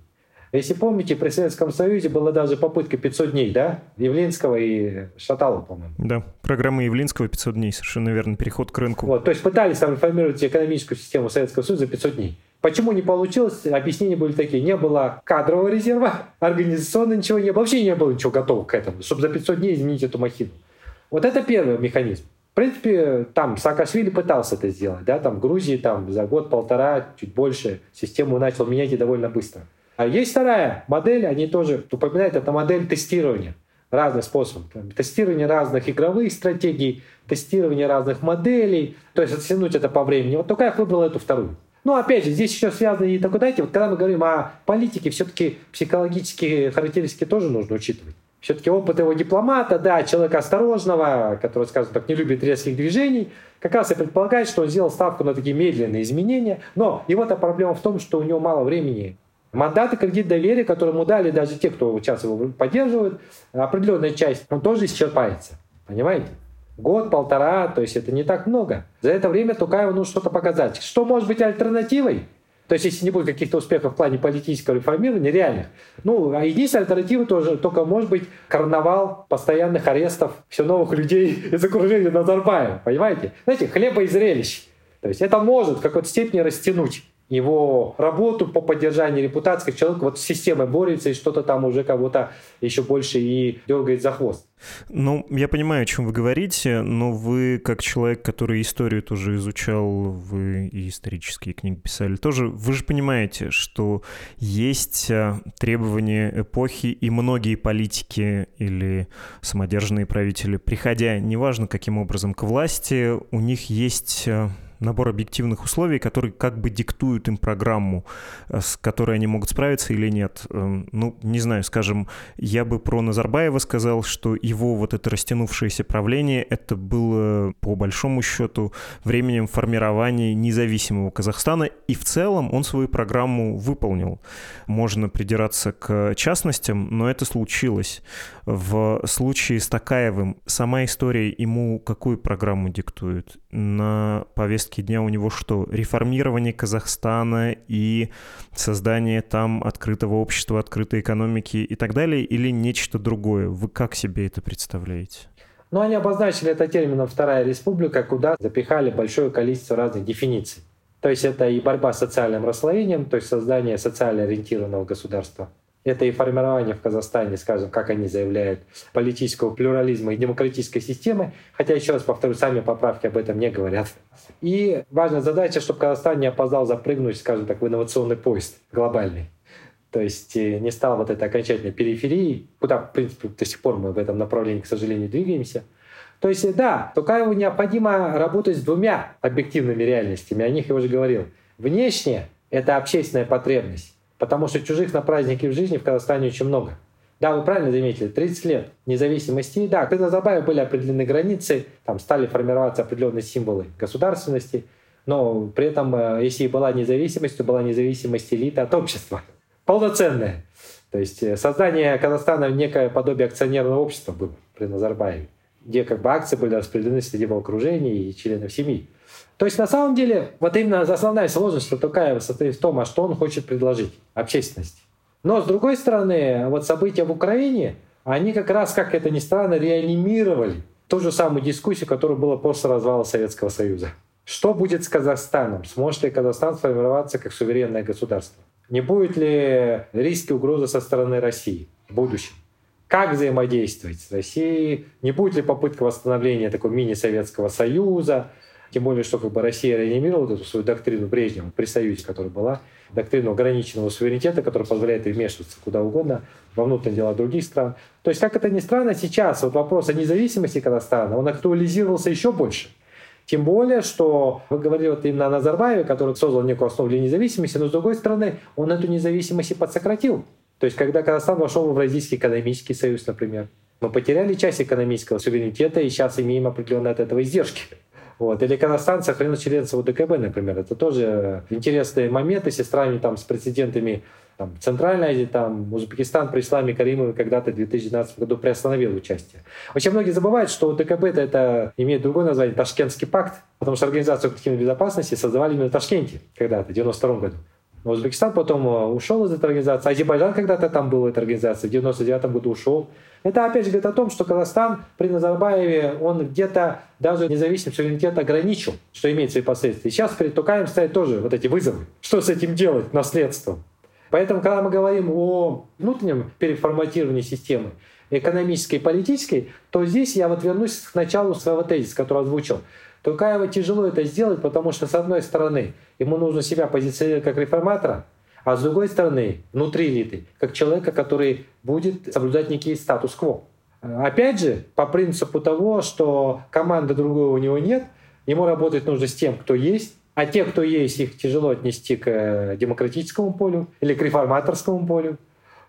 Если помните, при Советском Союзе была даже попытка 500 дней, да? Явлинского и Шаталова, по-моему. Да, программа Явлинского 500 дней, совершенно верно, переход к рынку. Вот, то есть пытались там реформировать экономическую систему Советского Союза за 500 дней. Почему не получилось? Объяснения были такие. Не было кадрового резерва, организационно ничего не было. Вообще не было ничего готового к этому, чтобы за 500 дней изменить эту махину. Вот это первый механизм. В принципе, там Саакашвили пытался это сделать, да, там в Грузии там за год-полтора, чуть больше, систему начал менять и довольно быстро. А есть вторая модель, они тоже упоминают, это модель тестирования разных способов. Тестирование разных игровых стратегий, тестирование разных моделей, то есть оттянуть это по времени. Вот только я выбрал эту вторую. Ну, опять же, здесь еще связано и такое, знаете, вот когда мы говорим о политике, все-таки психологические характеристики тоже нужно учитывать. Все-таки опыт его дипломата, да, человека осторожного, который, скажем так, не любит резких движений, как раз и предполагает, что он сделал ставку на такие медленные изменения. Но его-то проблема в том, что у него мало времени Мандаты кредит доверия, которые ему дали даже те, кто сейчас его поддерживает, определенная часть, он тоже исчерпается. Понимаете? Год, полтора, то есть это не так много. За это время Тукаеву нужно что-то показать. Что может быть альтернативой? То есть, если не будет каких-то успехов в плане политического реформирования, реальных. Ну, а единственная альтернатива тоже только может быть карнавал постоянных арестов все новых людей из окружения Назарбаева. Понимаете? Знаете, хлеба и зрелищ. То есть это может в какой-то степени растянуть его работу по поддержанию репутации, как человек вот с системой борется и что-то там уже кого-то еще больше и дергает за хвост. Ну, я понимаю, о чем вы говорите, но вы, как человек, который историю тоже изучал, вы и исторические книги писали тоже, вы же понимаете, что есть а, требования эпохи, и многие политики или самодержные правители, приходя, неважно каким образом, к власти, у них есть а, набор объективных условий, которые как бы диктуют им программу, э, с которой они могут справиться или нет. Эм, ну, не знаю, скажем, я бы про Назарбаева сказал, что его вот это растянувшееся правление, это было по большому счету временем формирования независимого Казахстана, и в целом он свою программу выполнил. Можно придираться к частностям, но это случилось. В случае с Такаевым сама история ему какую программу диктует? На повестке дня у него что? Реформирование Казахстана и создание там открытого общества, открытой экономики и так далее, или нечто другое? Вы как себе это представляете? Ну, они обозначили это термином «Вторая республика», куда запихали большое количество разных дефиниций. То есть это и борьба с социальным расслоением, то есть создание социально ориентированного государства, Это и формирование в Казахстане, скажем, как они заявляют, политического плюрализма и демократической системы. Хотя, еще раз повторю, сами поправки об этом не говорят. И важная задача, чтобы Казахстан не опоздал запрыгнуть, скажем так, в инновационный поезд глобальный. То есть э, не стал вот этой окончательной периферии, куда, в принципе, до сих пор мы в этом направлении, к сожалению, двигаемся. То есть, да, Тукаеву необходимо работать с двумя объективными реальностями, о них я уже говорил. Внешне — это общественная потребность, потому что чужих на праздники в жизни в Казахстане очень много. Да, вы правильно заметили, 30 лет независимости. Да, когда Назарбаева были определены границы, там стали формироваться определенные символы государственности, но при этом, э, если и была независимость, то была независимость элиты от общества полноценное. То есть э, создание Казахстана некое подобие акционерного общества было при Назарбаеве, где как бы акции были распределены среди его окружения и членов семьи. То есть на самом деле вот именно основная сложность Токаева состоит в том, а что он хочет предложить общественности. Но с другой стороны, вот события в Украине, они как раз, как это ни странно, реанимировали ту же самую дискуссию, которая была после развала Советского Союза. Что будет с Казахстаном? Сможет ли Казахстан сформироваться как суверенное государство? Не будет ли риски угрозы со стороны России в будущем? Как взаимодействовать с Россией? Не будет ли попытка восстановления такого мини-советского союза? Тем более, что как бы Россия реанимировала эту свою доктрину Брежнева при Союзе, которая была, доктрину ограниченного суверенитета, которая позволяет вмешиваться куда угодно во внутренние дела других стран. То есть, как это ни странно, сейчас вот вопрос о независимости Казахстана, он актуализировался еще больше – тем более, что вы говорили вот именно о Назарбаеве, который создал некую основу для независимости, но с другой стороны, он эту независимость и подсократил. То есть, когда Казахстан вошел в Евразийский экономический союз, например, мы потеряли часть экономического суверенитета и сейчас имеем определенные от этого издержки. Вот. Или Казахстан сохранил членство УДКБ, например. Это тоже интересный момент, если там, с прецедентами там, Центральная Азия, там, Узбекистан при Исламе Каримове когда-то в 2012 году приостановил участие. Очень многие забывают, что ДКБ это, это имеет другое название Ташкентский пакт, потому что Организацию коллективной безопасности создавали именно в Ташкенте когда-то, в 92 году. Но Узбекистан потом э, ушел из этой организации. Азербайджан когда-то там был в этой организации, в 99 году ушел. Это опять же говорит о том, что Казахстан при Назарбаеве, он где-то даже независимый суверенитет ограничил, что имеет свои последствия. И сейчас перед Тукаем стоят тоже вот эти вызовы. Что с этим делать, наследством? Поэтому, когда мы говорим о внутреннем переформатировании системы, экономической и политической, то здесь я вот вернусь к началу своего тезиса, который озвучил. Тукаева тяжело это сделать, потому что, с одной стороны, ему нужно себя позиционировать как реформатора, а с другой стороны, внутри элиты, как человека, который будет соблюдать некий статус-кво. Опять же, по принципу того, что команды другого у него нет, ему работать нужно с тем, кто есть, а те, кто есть, их тяжело отнести к э, демократическому полю или к реформаторскому полю.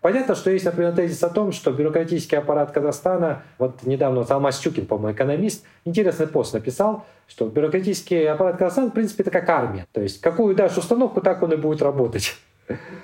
Понятно, что есть, например, тезис о том, что бюрократический аппарат Казахстана, вот недавно вот Алмаз Чукин, по-моему, экономист, интересный пост написал, что бюрократический аппарат Казахстана, в принципе, это как армия. То есть какую дашь установку, так он и будет работать.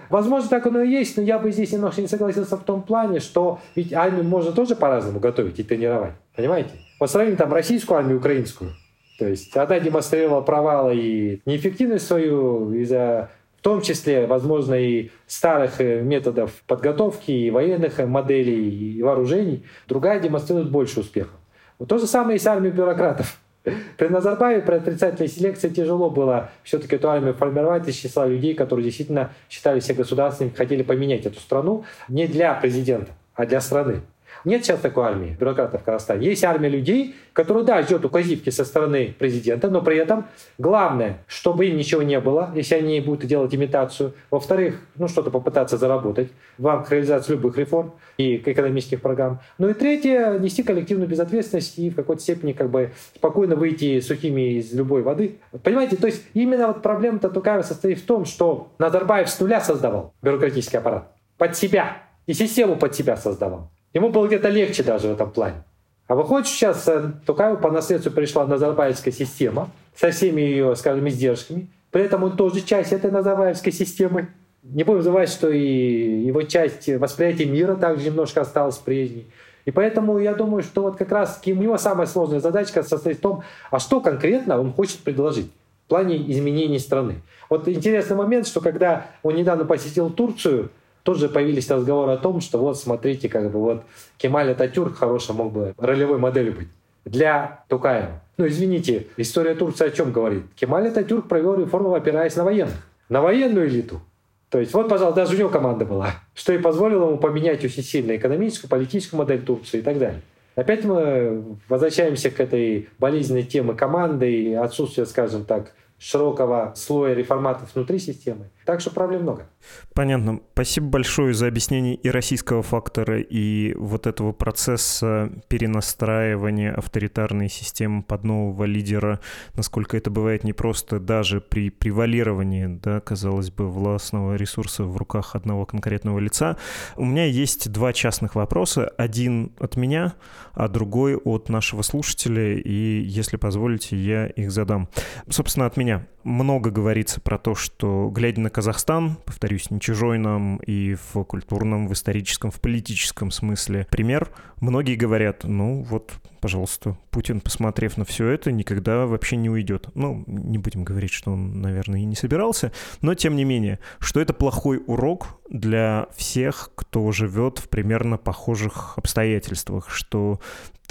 Возможно, так оно и есть, но я бы здесь немножко не согласился в том плане, что ведь армию можно тоже по-разному готовить и тренировать. Понимаете? Вот сравним там российскую армию украинскую. То есть она демонстрировала провалы и неэффективность свою из-за в том числе, возможно, и старых э, методов подготовки, и военных моделей, и вооружений. Другая демонстрирует больше успехов. Вот то же самое и с армией бюрократов. При Назарбаеве при отрицательной селекции тяжело было все-таки эту армию формировать из числа людей, которые действительно считали себя государственными, хотели поменять эту страну не для президента, а для страны. Нет сейчас такой армии бюрократов в Казахстане. Есть армия людей, которые, да, ждет указивки со стороны президента, но при этом главное, чтобы им ничего не было, если они будут делать имитацию. Во-вторых, ну что-то попытаться заработать в рамках реализации любых реформ и экономических программ. Ну и третье, нести коллективную безответственность и в какой-то степени как бы спокойно выйти сухими из любой воды. Понимаете, то есть именно вот проблема-то Тукаева состоит в том, что Назарбаев с нуля создавал бюрократический аппарат под себя и систему под себя создавал. Ему было где-то легче даже в этом плане. А выходит, сейчас э, Тукаеву по наследству пришла Назарбаевская система со всеми ее, скажем, издержками. При этом он тоже часть этой Назарбаевской системы. Не будем забывать, что и его часть восприятия мира также немножко осталась прежней. И поэтому я думаю, что вот как раз у него самая сложная задачка состоит в том, а что конкретно он хочет предложить в плане изменений страны. Вот интересный момент, что когда он недавно посетил Турцию, Тут же появились разговоры о том, что вот смотрите, как бы вот Кемаль Ататюрк хороший мог бы ролевой моделью быть для Тукаева. Ну, извините, история Турции о чем говорит? Кемаль Ататюрк провел реформу, опираясь на военных, на военную элиту. То есть вот, пожалуйста, даже у него команда была, что и позволило ему поменять очень сильно экономическую, политическую модель Турции и так далее. Опять мы возвращаемся к этой болезненной теме команды и отсутствия, скажем так, широкого слоя реформатов внутри системы. Так что проблем много. Понятно. Спасибо большое за объяснение и российского фактора, и вот этого процесса перенастраивания авторитарной системы под нового лидера, насколько это бывает непросто даже при превалировании, да, казалось бы, властного ресурса в руках одного конкретного лица. У меня есть два частных вопроса. Один от меня, а другой от нашего слушателя, и, если позволите, я их задам. Собственно, от меня много говорится про то, что, глядя на Казахстан, повторюсь, не чужой нам и в культурном, в историческом, в политическом смысле пример, многие говорят, ну вот пожалуйста, Путин, посмотрев на все это, никогда вообще не уйдет. Ну, не будем говорить, что он, наверное, и не собирался, но тем не менее, что это плохой урок для всех, кто живет в примерно похожих обстоятельствах, что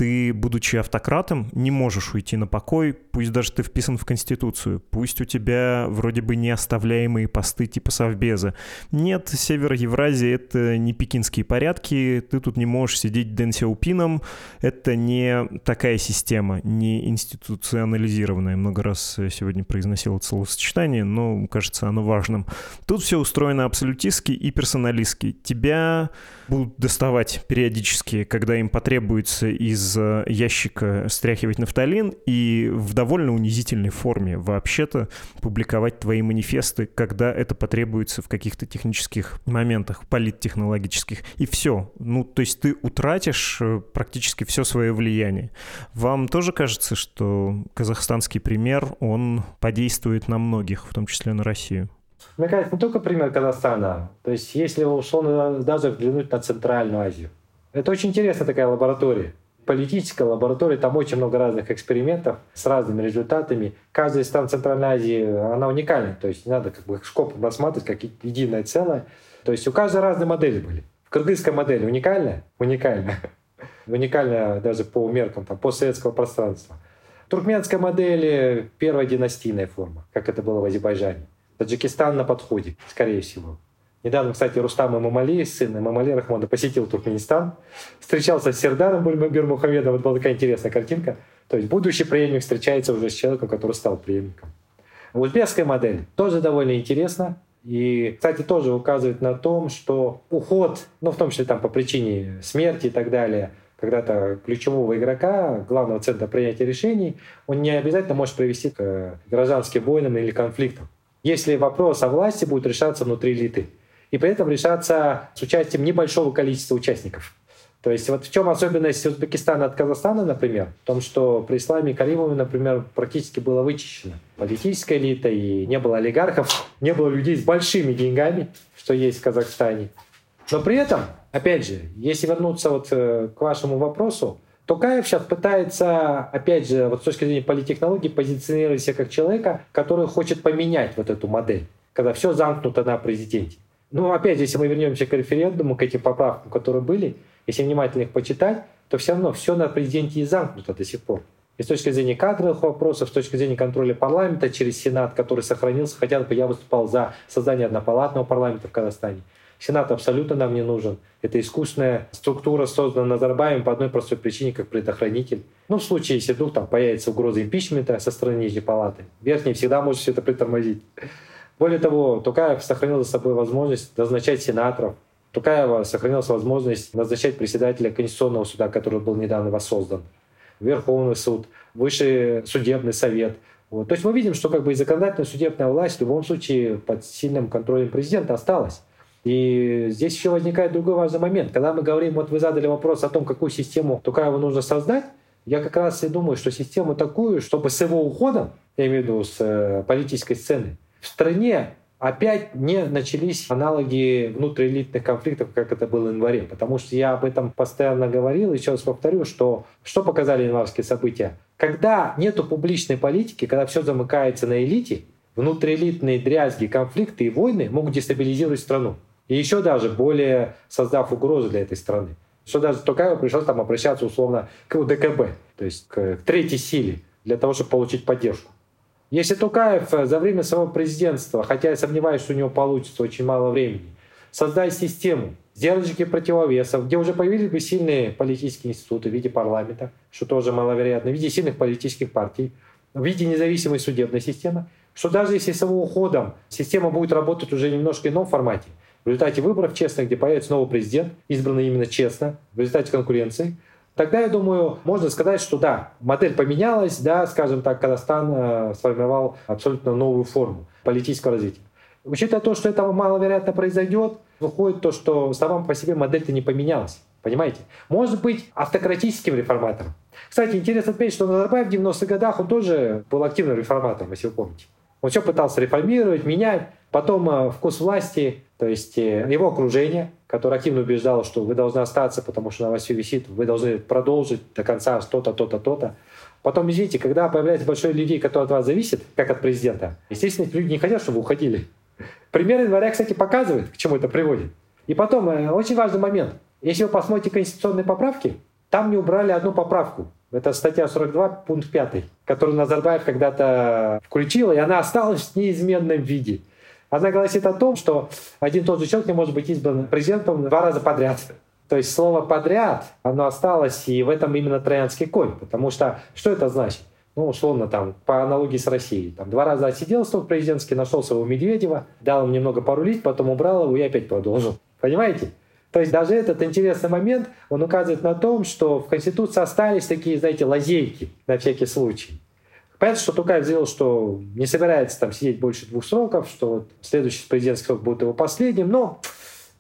ты, будучи автократом, не можешь уйти на покой, пусть даже ты вписан в Конституцию, пусть у тебя вроде бы неоставляемые посты типа Совбеза. Нет, Север Евразии — это не пекинские порядки, ты тут не можешь сидеть Дэн Сяопином, это не такая система, не институционализированная. Много раз сегодня произносил это словосочетание, но кажется оно важным. Тут все устроено абсолютистски и персоналистски. Тебя будут доставать периодически, когда им потребуется из ящика стряхивать нафталин и в довольно унизительной форме вообще-то публиковать твои манифесты, когда это потребуется в каких-то технических моментах, политтехнологических. И все. Ну, то есть ты утратишь э, практически все свое влияние влияние. Вам тоже кажется, что казахстанский пример, он подействует на многих, в том числе на Россию? Мне кажется, не только пример Казахстана. То есть, если условно даже взглянуть на Центральную Азию. Это очень интересная такая лаборатория. Политическая лаборатория, там очень много разных экспериментов с разными результатами. Каждая из стран Центральной Азии, она уникальна. То есть не надо как бы шкопом рассматривать как единое целое. То есть у каждой разные модели были. Кыргызская модель уникальная? Уникальная уникальная даже по меркам там, постсоветского пространства. Туркменская модель — первая династийная форма, как это было в Азербайджане. Таджикистан на подходе, скорее всего. Недавно, кстати, Рустам Имамали, сын Имамали Рахмона, посетил Туркменистан, встречался с Сердаром Бульмабир Мухаммедом. Вот была такая интересная картинка. То есть будущий преемник встречается уже с человеком, который стал преемником. Узбекская модель тоже довольно интересна. И, кстати, тоже указывает на том, что уход, ну, в том числе там по причине смерти и так далее, когда-то ключевого игрока, главного центра принятия решений, он не обязательно может привести к гражданским войнам или конфликтам. Если вопрос о власти будет решаться внутри элиты, и при этом решаться с участием небольшого количества участников. То есть вот в чем особенность Узбекистана от Казахстана, например, в том, что при исламе Каримове, например, практически было вычищено политическая элита, и не было олигархов, не было людей с большими деньгами, что есть в Казахстане. Но при этом опять же, если вернуться вот э, к вашему вопросу, то Каев сейчас пытается, опять же, вот с точки зрения политтехнологии, позиционировать себя как человека, который хочет поменять вот эту модель, когда все замкнуто на президенте. Ну, опять же, если мы вернемся к референдуму, к этим поправкам, которые были, если внимательно их почитать, то все равно все на президенте и замкнуто до сих пор. И с точки зрения кадровых вопросов, с точки зрения контроля парламента через Сенат, который сохранился, хотя бы я выступал за создание однопалатного парламента в Казахстане. Сенат абсолютно нам не нужен. Это искусственная структура, созданная Назарбаевым по одной простой причине, как предохранитель. Ну, в случае, если вдруг там появится угроза импичмента со стороны Нижней Палаты, Верхний всегда может все это притормозить. Более того, Тукаев сохранил за собой возможность назначать сенаторов. Тукаева сохранилась возможность назначать председателя Конституционного суда, который был недавно воссоздан. Верховный суд, Высший судебный совет. Вот. То есть мы видим, что как бы и законодательная судебная власть в любом случае под сильным контролем президента осталась. И здесь еще возникает другой важный момент. Когда мы говорим, вот вы задали вопрос о том, какую систему Тукаева нужно создать, я как раз и думаю, что систему такую, чтобы с его уходом, я имею в виду с э, политической сцены, в стране опять не начались аналоги внутриэлитных конфликтов, как это было в январе. Потому что я об этом постоянно говорил, еще раз повторю, что что показали январские события. Когда нету публичной политики, когда все замыкается на элите, внутриэлитные дрязги, конфликты и войны могут дестабилизировать страну. И еще даже более создав угрозу для этой страны. Что даже Токаеву пришлось там обращаться условно к УДКБ, то есть к третьей силе, для того, чтобы получить поддержку. Если Тукаев за время своего президентства, хотя я сомневаюсь, что у него получится очень мало времени, создать систему сдержки противовесов, где уже появились бы сильные политические институты в виде парламента, что тоже маловероятно, в виде сильных политических партий, в виде независимой судебной системы, что даже если с его уходом система будет работать уже немножко в ином формате, в результате выборов честных, где появится новый президент, избранный именно честно, в результате конкуренции, тогда, я думаю, можно сказать, что да, модель поменялась, да, скажем так, Казахстан э, сформировал абсолютно новую форму политического развития. Учитывая то, что этого маловероятно произойдет, выходит то, что сама по себе модель-то не поменялась. Понимаете? Может быть автократическим реформатором. Кстати, интересно отметить, что Назарбаев в 90-х годах он тоже был активным реформатором, если вы помните. Он все пытался реформировать, менять. Потом э, вкус власти, то есть э, его окружение, которое активно убеждало, что вы должны остаться, потому что на вас все висит, вы должны продолжить до конца то-то, то-то, то-то. Потом, извините, когда появляется большое людей, которые от вас зависят, как от президента, естественно, люди не хотят, чтобы вы уходили. Пример января, кстати, показывает, к чему это приводит. И потом, э, очень важный момент. Если вы посмотрите конституционные поправки, там не убрали одну поправку. Это статья 42, пункт 5, которую Назарбаев когда-то включил, и она осталась в неизменном виде. Она гласит о том, что один тот же человек не может быть избран президентом два раза подряд. То есть слово «подряд», оно осталось, и в этом именно троянский конь. Потому что что это значит? ну, условно, там, по аналогии с Россией. Там, два раза отсидел стол президентский, нашел своего Медведева, дал ему немного порулить, потом убрал его и опять продолжил. Понимаете? То есть даже этот интересный момент, он указывает на том, что в Конституции остались такие, знаете, лазейки на всякий случай. Понятно, что Тукаев заявил, что не собирается там сидеть больше двух сроков, что следующий президентский срок будет его последним, но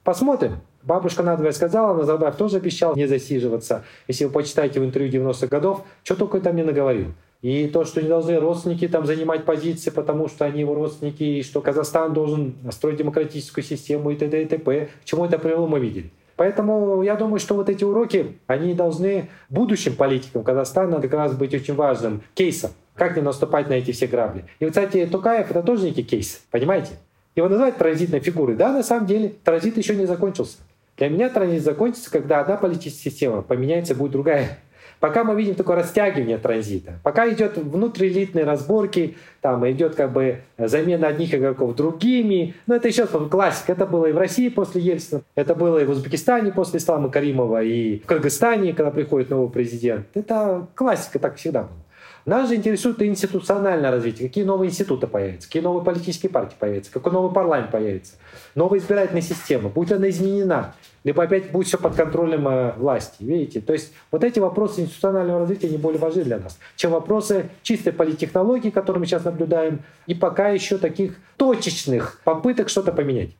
посмотрим. Бабушка надвое сказала, Назарбаев тоже обещал не засиживаться. Если вы почитаете в интервью 90-х годов, что только там не наговорил. И то, что не должны родственники там занимать позиции, потому что они его родственники, и что Казахстан должен строить демократическую систему и т.д. и т.п. К чему это привело, мы видели. Поэтому я думаю, что вот эти уроки, они должны будущим политикам Казахстана как раз быть очень важным кейсом. Как не наступать на эти все грабли. И, кстати, Тукаев — это тоже некий кейс, понимаете? Его называют транзитной фигурой. Да, на самом деле, транзит еще не закончился. Для меня транзит закончится, когда одна политическая система поменяется, будет другая. Пока мы видим такое растягивание транзита, пока идет внутриэлитные разборки, там идет как бы замена одних игроков другими, но это еще классика. Это было и в России после Ельцина, это было и в Узбекистане после Ислама Каримова, и в Кыргызстане, когда приходит новый президент. Это классика, так всегда было. Нас же интересует институциональное развитие. Какие новые институты появятся, какие новые политические партии появятся, какой новый парламент появится, новая избирательная система, будет она изменена, либо опять будет все под контролем э, власти. Видите? То есть вот эти вопросы институционального развития не более важны для нас, чем вопросы чистой политтехнологии, которые мы сейчас наблюдаем, и пока еще таких точечных попыток что-то поменять.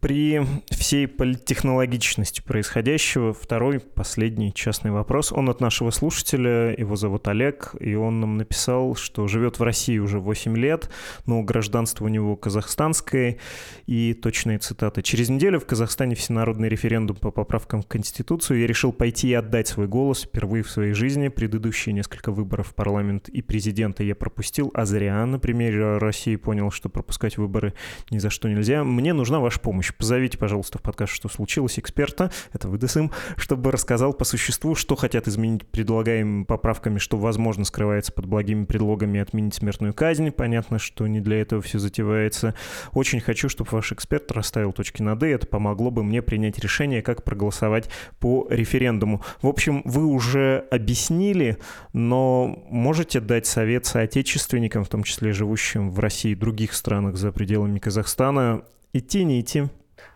При всей политтехнологичности происходящего, второй, последний частный вопрос. Он от нашего слушателя, его зовут Олег, и он нам написал, что живет в России уже 8 лет, но гражданство у него казахстанское, и точные цитаты. «Через неделю в Казахстане всенародный референдум по поправкам в Конституцию. Я решил пойти и отдать свой голос впервые в своей жизни. Предыдущие несколько выборов в парламент и президента я пропустил, а зря на примере России понял, что пропускать выборы ни за что нельзя. Мне нужна ваша помощь помощь. Позовите, пожалуйста, в подкаст «Что случилось?» эксперта, это вы, ДСМ, чтобы рассказал по существу, что хотят изменить предлагаемыми поправками, что, возможно, скрывается под благими предлогами отменить смертную казнь. Понятно, что не для этого все затевается. Очень хочу, чтобы ваш эксперт расставил точки над «и». Это помогло бы мне принять решение, как проголосовать по референдуму. В общем, вы уже объяснили, но можете дать совет соотечественникам, в том числе живущим в России и других странах за пределами Казахстана, идти, не идти?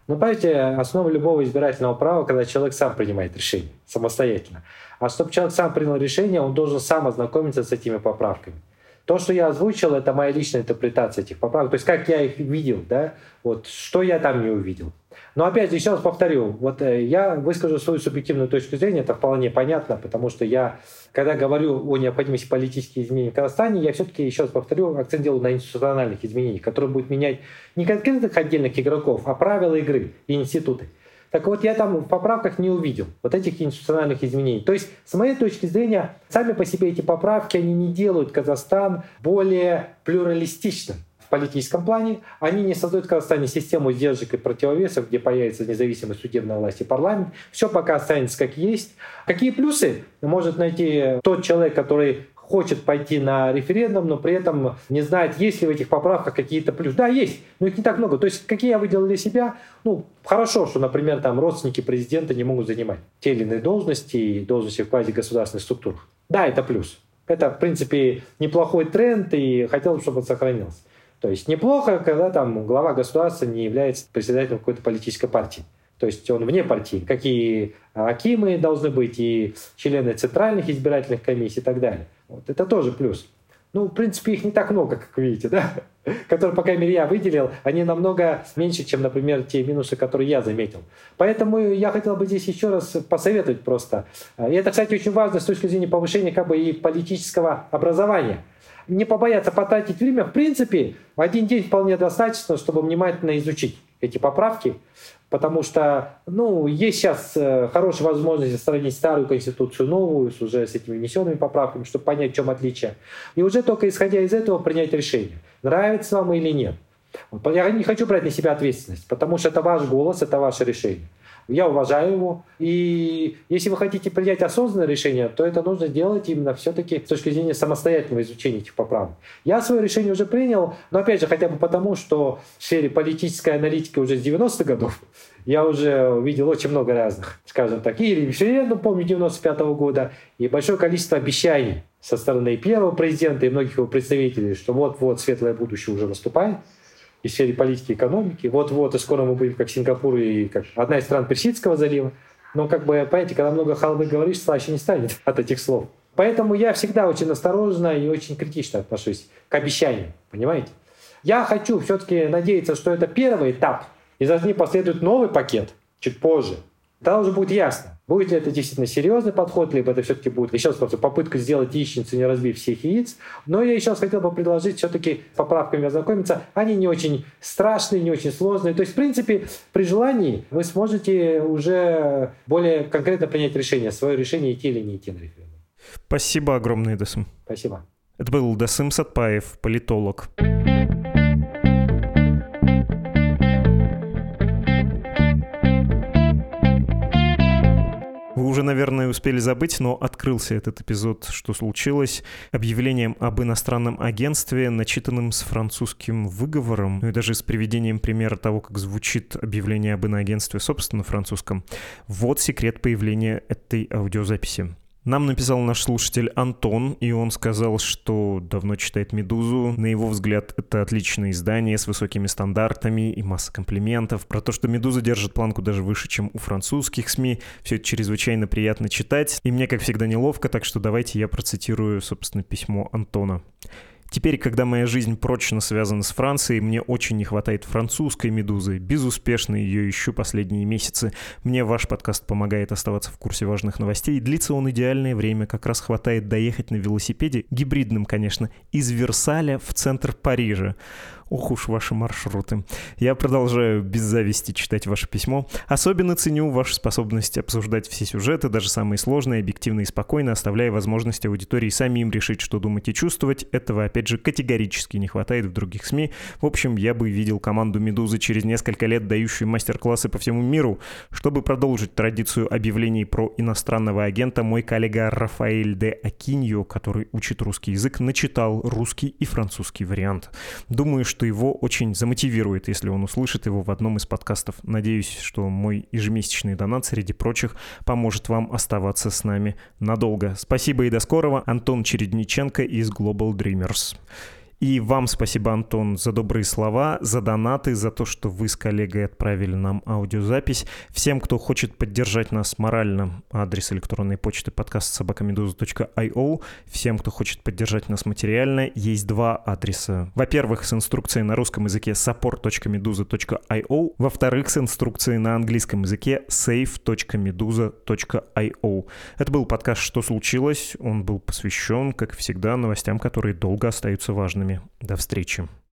Ну, понимаете, основа любого избирательного права, когда человек сам принимает решение самостоятельно. А чтобы человек сам принял решение, он должен сам ознакомиться с этими поправками. То, что я озвучил, это моя личная интерпретация этих поправок. То есть как я их видел, да, вот что я там не увидел. Но опять же, еще раз повторю, вот э, я выскажу свою субъективную точку зрения, это вполне понятно, потому что я, когда говорю о необходимости политических изменений в Казахстане, я все-таки, еще раз повторю, акцент делаю на институциональных изменениях, которые будут менять не конкретных отдельных игроков, а правила игры и институты. Так вот, я там в поправках не увидел вот этих институциональных изменений. То есть, с моей точки зрения, сами по себе эти поправки, они не делают Казахстан более плюралистичным политическом плане. Они не создают в Казахстане систему сдержек и противовесов, где появится независимая судебная власть и парламент. Все пока останется как есть. Какие плюсы может найти тот человек, который хочет пойти на референдум, но при этом не знает, есть ли в этих поправках какие-то плюсы. Да, есть, но их не так много. То есть, какие я выделил для себя? Ну, хорошо, что, например, там родственники президента не могут занимать те или иные должности и должности в квазигосударственных структурах. Да, это плюс. Это, в принципе, неплохой тренд, и хотел бы, чтобы он сохранился. То есть неплохо, когда там глава государства не является председателем какой-то политической партии. То есть он вне партии. Какие акимы должны быть, и члены центральных избирательных комиссий и так далее. Вот. Это тоже плюс. Ну, в принципе, их не так много, как видите, да? которые, по крайней мере, я выделил, они намного меньше, чем, например, те минусы, которые я заметил. Поэтому я хотел бы здесь еще раз посоветовать просто. И это, кстати, очень важно с точки зрения повышения как бы и политического образования. Не побояться потратить время. В принципе, в один день вполне достаточно, чтобы внимательно изучить эти поправки, потому что, ну, есть сейчас э, хорошая возможность сравнить старую конституцию, новую, с уже с этими внесенными поправками, чтобы понять, в чем отличие. И уже только исходя из этого принять решение, нравится вам или нет. Я не хочу брать на себя ответственность, потому что это ваш голос, это ваше решение. Я уважаю его. И если вы хотите принять осознанное решение, то это нужно делать именно все-таки с точки зрения самостоятельного изучения этих поправок. Я свое решение уже принял, но опять же хотя бы потому, что в сфере политической аналитики уже с 90-х годов я уже увидел очень много разных, скажем так, и референдум, помню, 95 -го года, и большое количество обещаний со стороны первого президента и многих его представителей, что вот-вот светлое будущее уже наступает и в сфере политики и экономики. Вот-вот, и скоро мы будем как Сингапур и как одна из стран Персидского залива. Но, как бы, понимаете, когда много халвы говоришь, слаще не станет от этих слов. Поэтому я всегда очень осторожно и очень критично отношусь к обещаниям, понимаете? Я хочу все-таки надеяться, что это первый этап, и за ним последует новый пакет чуть позже. Тогда уже будет ясно, Будет ли это действительно серьезный подход, либо это все-таки будет еще раз просто попытка сделать яичницу, не разбив всех яиц. Но я еще раз хотел бы предложить все-таки поправками ознакомиться. Они не очень страшные, не очень сложные. То есть, в принципе, при желании вы сможете уже более конкретно принять решение, свое решение идти или не идти на референдум. Спасибо огромное, Дасым. Спасибо. Это был Дасым Сатпаев, политолог. Вы уже, наверное, успели забыть, но открылся этот эпизод «Что случилось?» объявлением об иностранном агентстве, начитанным с французским выговором, ну и даже с приведением примера того, как звучит объявление об иноагентстве, собственно, французском. Вот секрет появления этой аудиозаписи. Нам написал наш слушатель Антон, и он сказал, что давно читает «Медузу». На его взгляд, это отличное издание с высокими стандартами и масса комплиментов. Про то, что «Медуза» держит планку даже выше, чем у французских СМИ. Все это чрезвычайно приятно читать. И мне, как всегда, неловко, так что давайте я процитирую, собственно, письмо Антона. Теперь, когда моя жизнь прочно связана с Францией, мне очень не хватает французской медузы. Безуспешно ее ищу последние месяцы. Мне ваш подкаст помогает оставаться в курсе важных новостей. Длится он идеальное время. Как раз хватает доехать на велосипеде, гибридным, конечно, из Версаля в центр Парижа. Ох уж ваши маршруты. Я продолжаю без зависти читать ваше письмо. Особенно ценю вашу способность обсуждать все сюжеты, даже самые сложные, объективно и спокойно, оставляя возможность аудитории самим решить, что думать и чувствовать. Этого, опять же, категорически не хватает в других СМИ. В общем, я бы видел команду «Медузы» через несколько лет, дающую мастер-классы по всему миру. Чтобы продолжить традицию объявлений про иностранного агента, мой коллега Рафаэль де Акиньо, который учит русский язык, начитал русский и французский вариант. Думаю, что что его очень замотивирует, если он услышит его в одном из подкастов. Надеюсь, что мой ежемесячный донат, среди прочих, поможет вам оставаться с нами надолго. Спасибо и до скорого. Антон Чередниченко из Global Dreamers. И вам спасибо, Антон, за добрые слова, за донаты, за то, что вы с коллегой отправили нам аудиозапись. Всем, кто хочет поддержать нас морально, адрес электронной почты подкаст собакамедуза.io. Всем, кто хочет поддержать нас материально, есть два адреса. Во-первых, с инструкцией на русском языке support.meduza.io. Во-вторых, с инструкцией на английском языке save.meduza.io. Это был подкаст «Что случилось?». Он был посвящен, как всегда, новостям, которые долго остаются важными. До встречи.